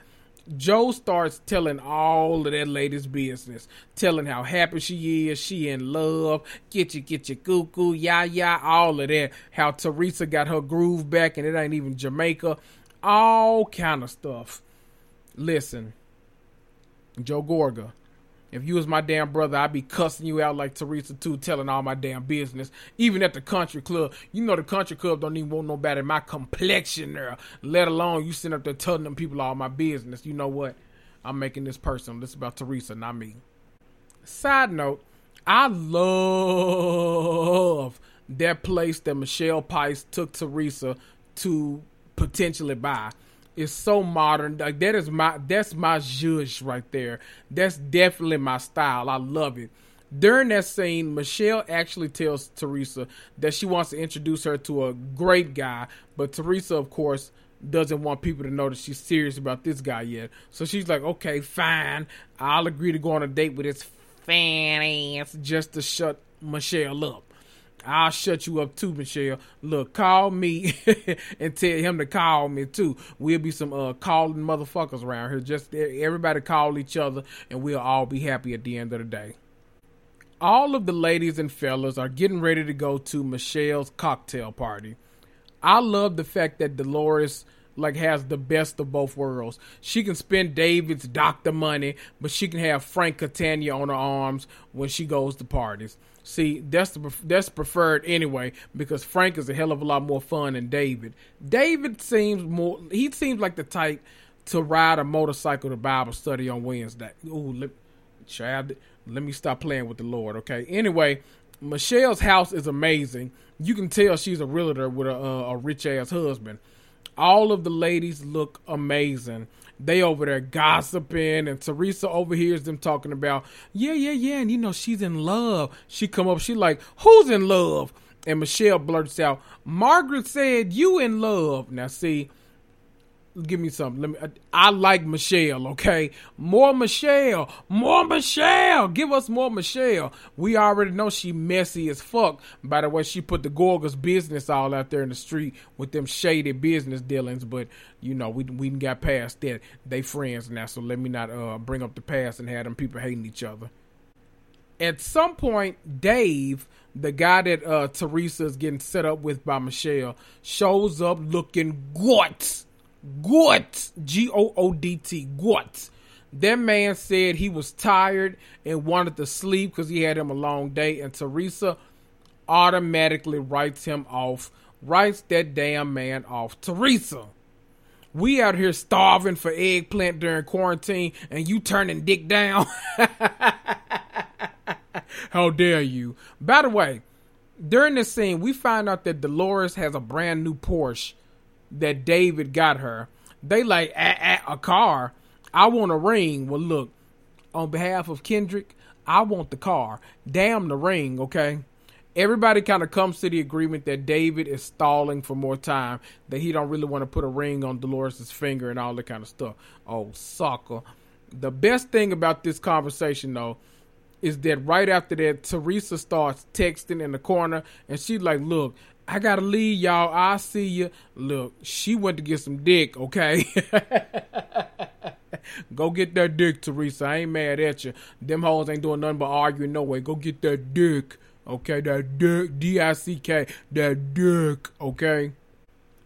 Speaker 4: Joe starts telling all of that lady's business, telling how happy she is, she in love, get you, get your cuckoo, yeah, yeah, all of that. How Teresa got her groove back and it ain't even Jamaica, all kind of stuff. Listen, Joe Gorga, if you was my damn brother, I'd be cussing you out like Teresa too, telling all my damn business. Even at the country club, you know the country club don't even want nobody my complexion there. Let alone you sitting up there telling them people all my business. You know what? I'm making this personal. This is about Teresa, not me. Side note, I love that place that Michelle Pais took Teresa to potentially buy is so modern. Like that is my that's my zhuzh right there. That's definitely my style. I love it. During that scene, Michelle actually tells Teresa that she wants to introduce her to a great guy, but Teresa, of course, doesn't want people to know that she's serious about this guy yet. So she's like, okay, fine. I'll agree to go on a date with his fan ass just to shut Michelle up. I'll shut you up too, Michelle. Look, call me (laughs) and tell him to call me too. We'll be some uh calling motherfuckers around here. Just everybody call each other and we'll all be happy at the end of the day. All of the ladies and fellas are getting ready to go to Michelle's cocktail party. I love the fact that Dolores like has the best of both worlds. She can spend David's doctor money, but she can have Frank Catania on her arms when she goes to parties. See, that's the, that's preferred anyway because Frank is a hell of a lot more fun than David. David seems more he seems like the type to ride a motorcycle to Bible study on Wednesday. Ooh, let, child, let me stop playing with the Lord, okay? Anyway, Michelle's house is amazing. You can tell she's a realtor with a, a rich ass husband. All of the ladies look amazing. They over there gossiping, and Teresa overhears them talking about, yeah, yeah, yeah, and you know she's in love. She come up, she like, who's in love? And Michelle blurts out, Margaret said you in love. Now see, give me something. Let me. I, I, like Michelle. Okay, more Michelle, more Michelle. Give us more Michelle. We already know she messy as fuck. By the way, she put the Gorgas business all out there in the street with them shady business dealings. But you know, we we got past that. They friends now, so let me not uh bring up the past and have them people hating each other. At some point, Dave the guy that uh, Teresa is getting set up with by Michelle shows up looking guts Gort, G O O D T, Gort. That man said he was tired and wanted to sleep because he had him a long day, and Teresa automatically writes him off, writes that damn man off. Teresa, we out here starving for eggplant during quarantine, and you turning dick down. (laughs) How dare you? By the way, during this scene, we find out that Dolores has a brand new Porsche that David got her. They like a, car. I want a ring. Well, look, on behalf of Kendrick, I want the car. Damn the ring, okay? Everybody kind of comes to the agreement that David is stalling for more time, that he don't really want to put a ring on Dolores's finger and all that kind of stuff. Oh, sucker. The best thing about this conversation, though, is that right after that, Teresa starts texting in the corner, and she's like, "Look, I gotta leave, y'all. I'll see you. Look, she went to get some dick, okay? (laughs) Go get that dick, Teresa. I ain't mad at you. Them hoes ain't doing nothing but arguing no way. Go get that dick, okay? That dick, D I C K, that dick, okay?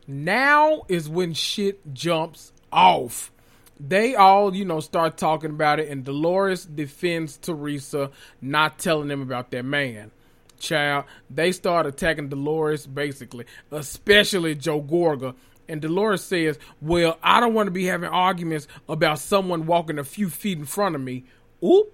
Speaker 4: Now is when shit jumps off. They all, you know, start talking about it, and Dolores defends Teresa, not telling them about that man child, they start attacking Dolores basically, especially Joe Gorga. And Dolores says, Well, I don't want to be having arguments about someone walking a few feet in front of me. Oop.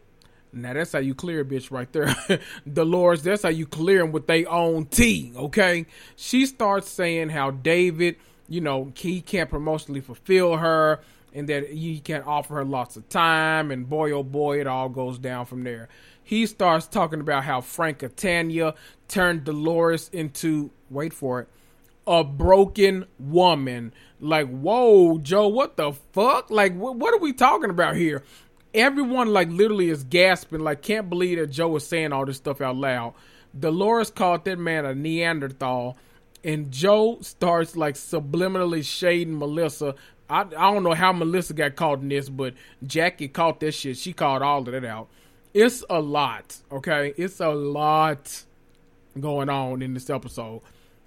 Speaker 4: Now that's how you clear a bitch right there. (laughs) Dolores, that's how you clear them with their own tea, okay? She starts saying how David, you know, he can't promotionally fulfill her and that he can't offer her lots of time and boy oh boy it all goes down from there he starts talking about how Frank Catania turned Dolores into wait for it a broken woman. Like, whoa, Joe, what the fuck? Like, wh- what are we talking about here? Everyone, like, literally is gasping, like, can't believe that Joe is saying all this stuff out loud. Dolores called that man a Neanderthal, and Joe starts like subliminally shading Melissa. I, I don't know how Melissa got caught in this, but Jackie caught this shit. She called all of it out. It's a lot, okay? It's a lot going on in this episode.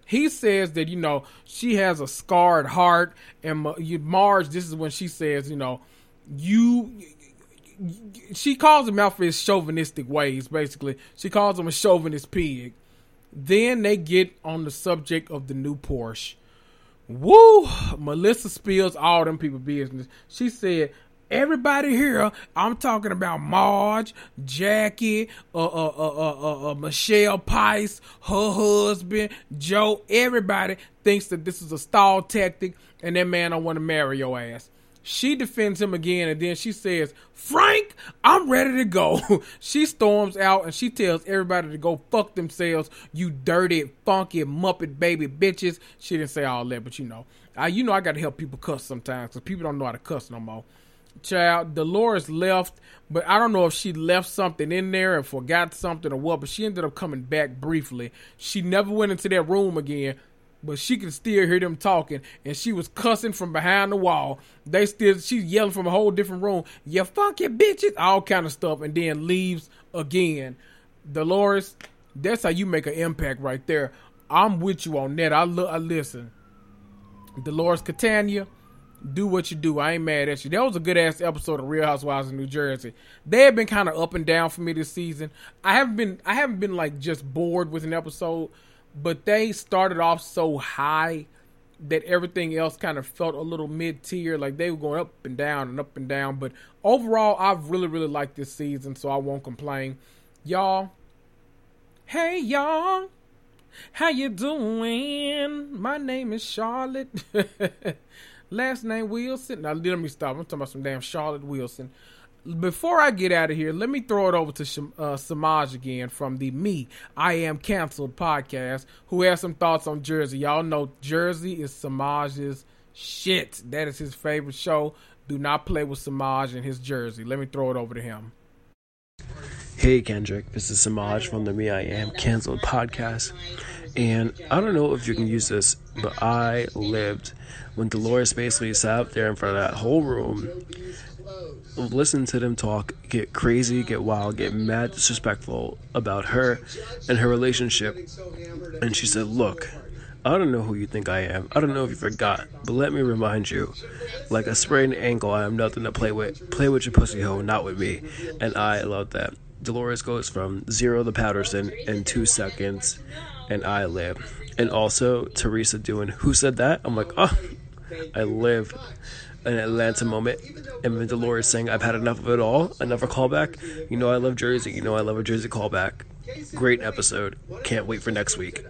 Speaker 4: He says that, you know, she has a scarred heart, and Marge, this is when she says, you know, you she calls him out for his chauvinistic ways, basically. She calls him a chauvinist pig. Then they get on the subject of the new Porsche. Woo! Melissa spills all them people business. She said, Everybody here, I'm talking about Marge, Jackie, uh, uh, uh, uh, uh, uh Michelle Pais, her husband, Joe. Everybody thinks that this is a stall tactic, and that man don't want to marry your ass. She defends him again, and then she says, Frank, I'm ready to go. (laughs) she storms out and she tells everybody to go fuck themselves, you dirty, funky, muppet baby bitches. She didn't say all that, but you know. I, you know I gotta help people cuss sometimes because people don't know how to cuss no more. Child, Dolores left, but I don't know if she left something in there and forgot something or what, but she ended up coming back briefly. She never went into that room again, but she could still hear them talking, and she was cussing from behind the wall. They still, she's yelling from a whole different room, "You funky bitches!" all kind of stuff, and then leaves again. Dolores, that's how you make an impact right there. I'm with you on that. I, lo- I listen. Dolores Catania, do what you do. I ain't mad at you. That was a good ass episode of Real Housewives of New Jersey. They have been kind of up and down for me this season. I haven't been I haven't been like just bored with an episode but they started off so high that everything else kind of felt a little mid tier. Like they were going up and down and up and down. But overall, I've really, really liked this season, so I won't complain. Y'all, hey y'all, how you doing? My name is Charlotte. (laughs) Last name Wilson. Now let me stop. I'm talking about some damn Charlotte Wilson before I get out of here, let me throw it over to uh, Samaj again from the Me I Am Cancelled podcast, who has some thoughts on Jersey. Y'all know Jersey is Samaj's shit. That is his favorite show. Do not play with Samaj and his Jersey. Let me throw it over to him.
Speaker 7: Hey Kendrick, this is Samaj from the Me I Am Cancelled podcast. And I don't know if you can use this, but I lived when Dolores basically sat up there in front of that whole room listen to them talk, get crazy, get wild, get mad disrespectful about her and her relationship. And she said, Look, I don't know who you think I am. I don't know if you forgot, but let me remind you. Like a sprained ankle, I am nothing to play with. Play with your pussy hole, not with me. And I love that. Dolores goes from zero to Paterson in two seconds, and I live. And also Teresa doing Who Said That? I'm like, oh, I live an Atlanta moment. And then Dolores saying, I've had enough of it all. Another callback. You know I love Jersey. You know I love a Jersey callback. Great episode. Can't wait for next week.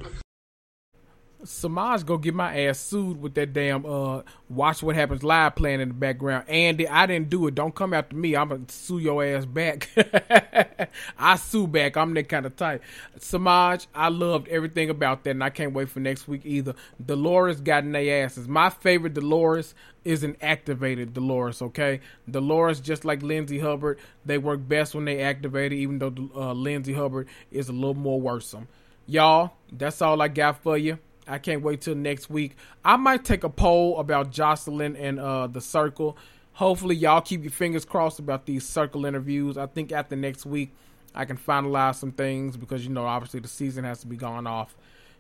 Speaker 4: Samaj go get my ass sued with that damn uh watch what happens live playing in the background. Andy, I didn't do it. Don't come after me. I'm gonna sue your ass back. (laughs) I sue back. I'm that kind of type. Samaj, I loved everything about that, and I can't wait for next week either. Dolores got in their asses. My favorite Dolores is an activated Dolores. Okay, Dolores, just like Lindsay Hubbard, they work best when they activated. Even though uh, Lindsay Hubbard is a little more worrisome. Y'all, that's all I got for you. I can't wait till next week. I might take a poll about Joseline and uh, the Circle. Hopefully, y'all keep your fingers crossed about these Circle interviews. I think after next week, I can finalize some things because you know, obviously, the season has to be gone off.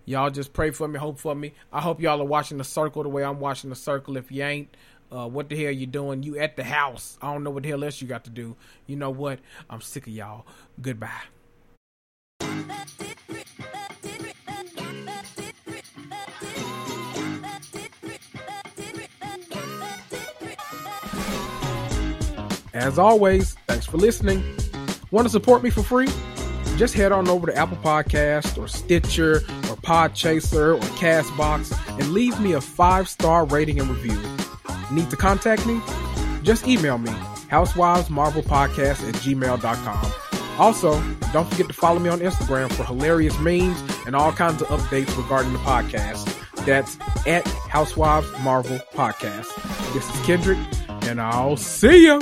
Speaker 4: Y'all just pray for me, hope for me. I hope y'all are watching the Circle the way I'm watching the Circle. If you ain't, uh, what the hell you doing? You at the house? I don't know what the hell else you got to do. You know what? I'm sick of y'all. Goodbye. As always, thanks for listening. Want to support me for free? Just head on over to Apple Podcast or Stitcher or Podchaser or Castbox and leave me a five star rating and review. Need to contact me? Just email me, housewivesmarvelpodcast at gmail.com. Also, don't forget to follow me on Instagram for hilarious memes and all kinds of updates regarding the podcast. That's at Housewives Marvel Podcast. This is Kendrick, and I'll see ya.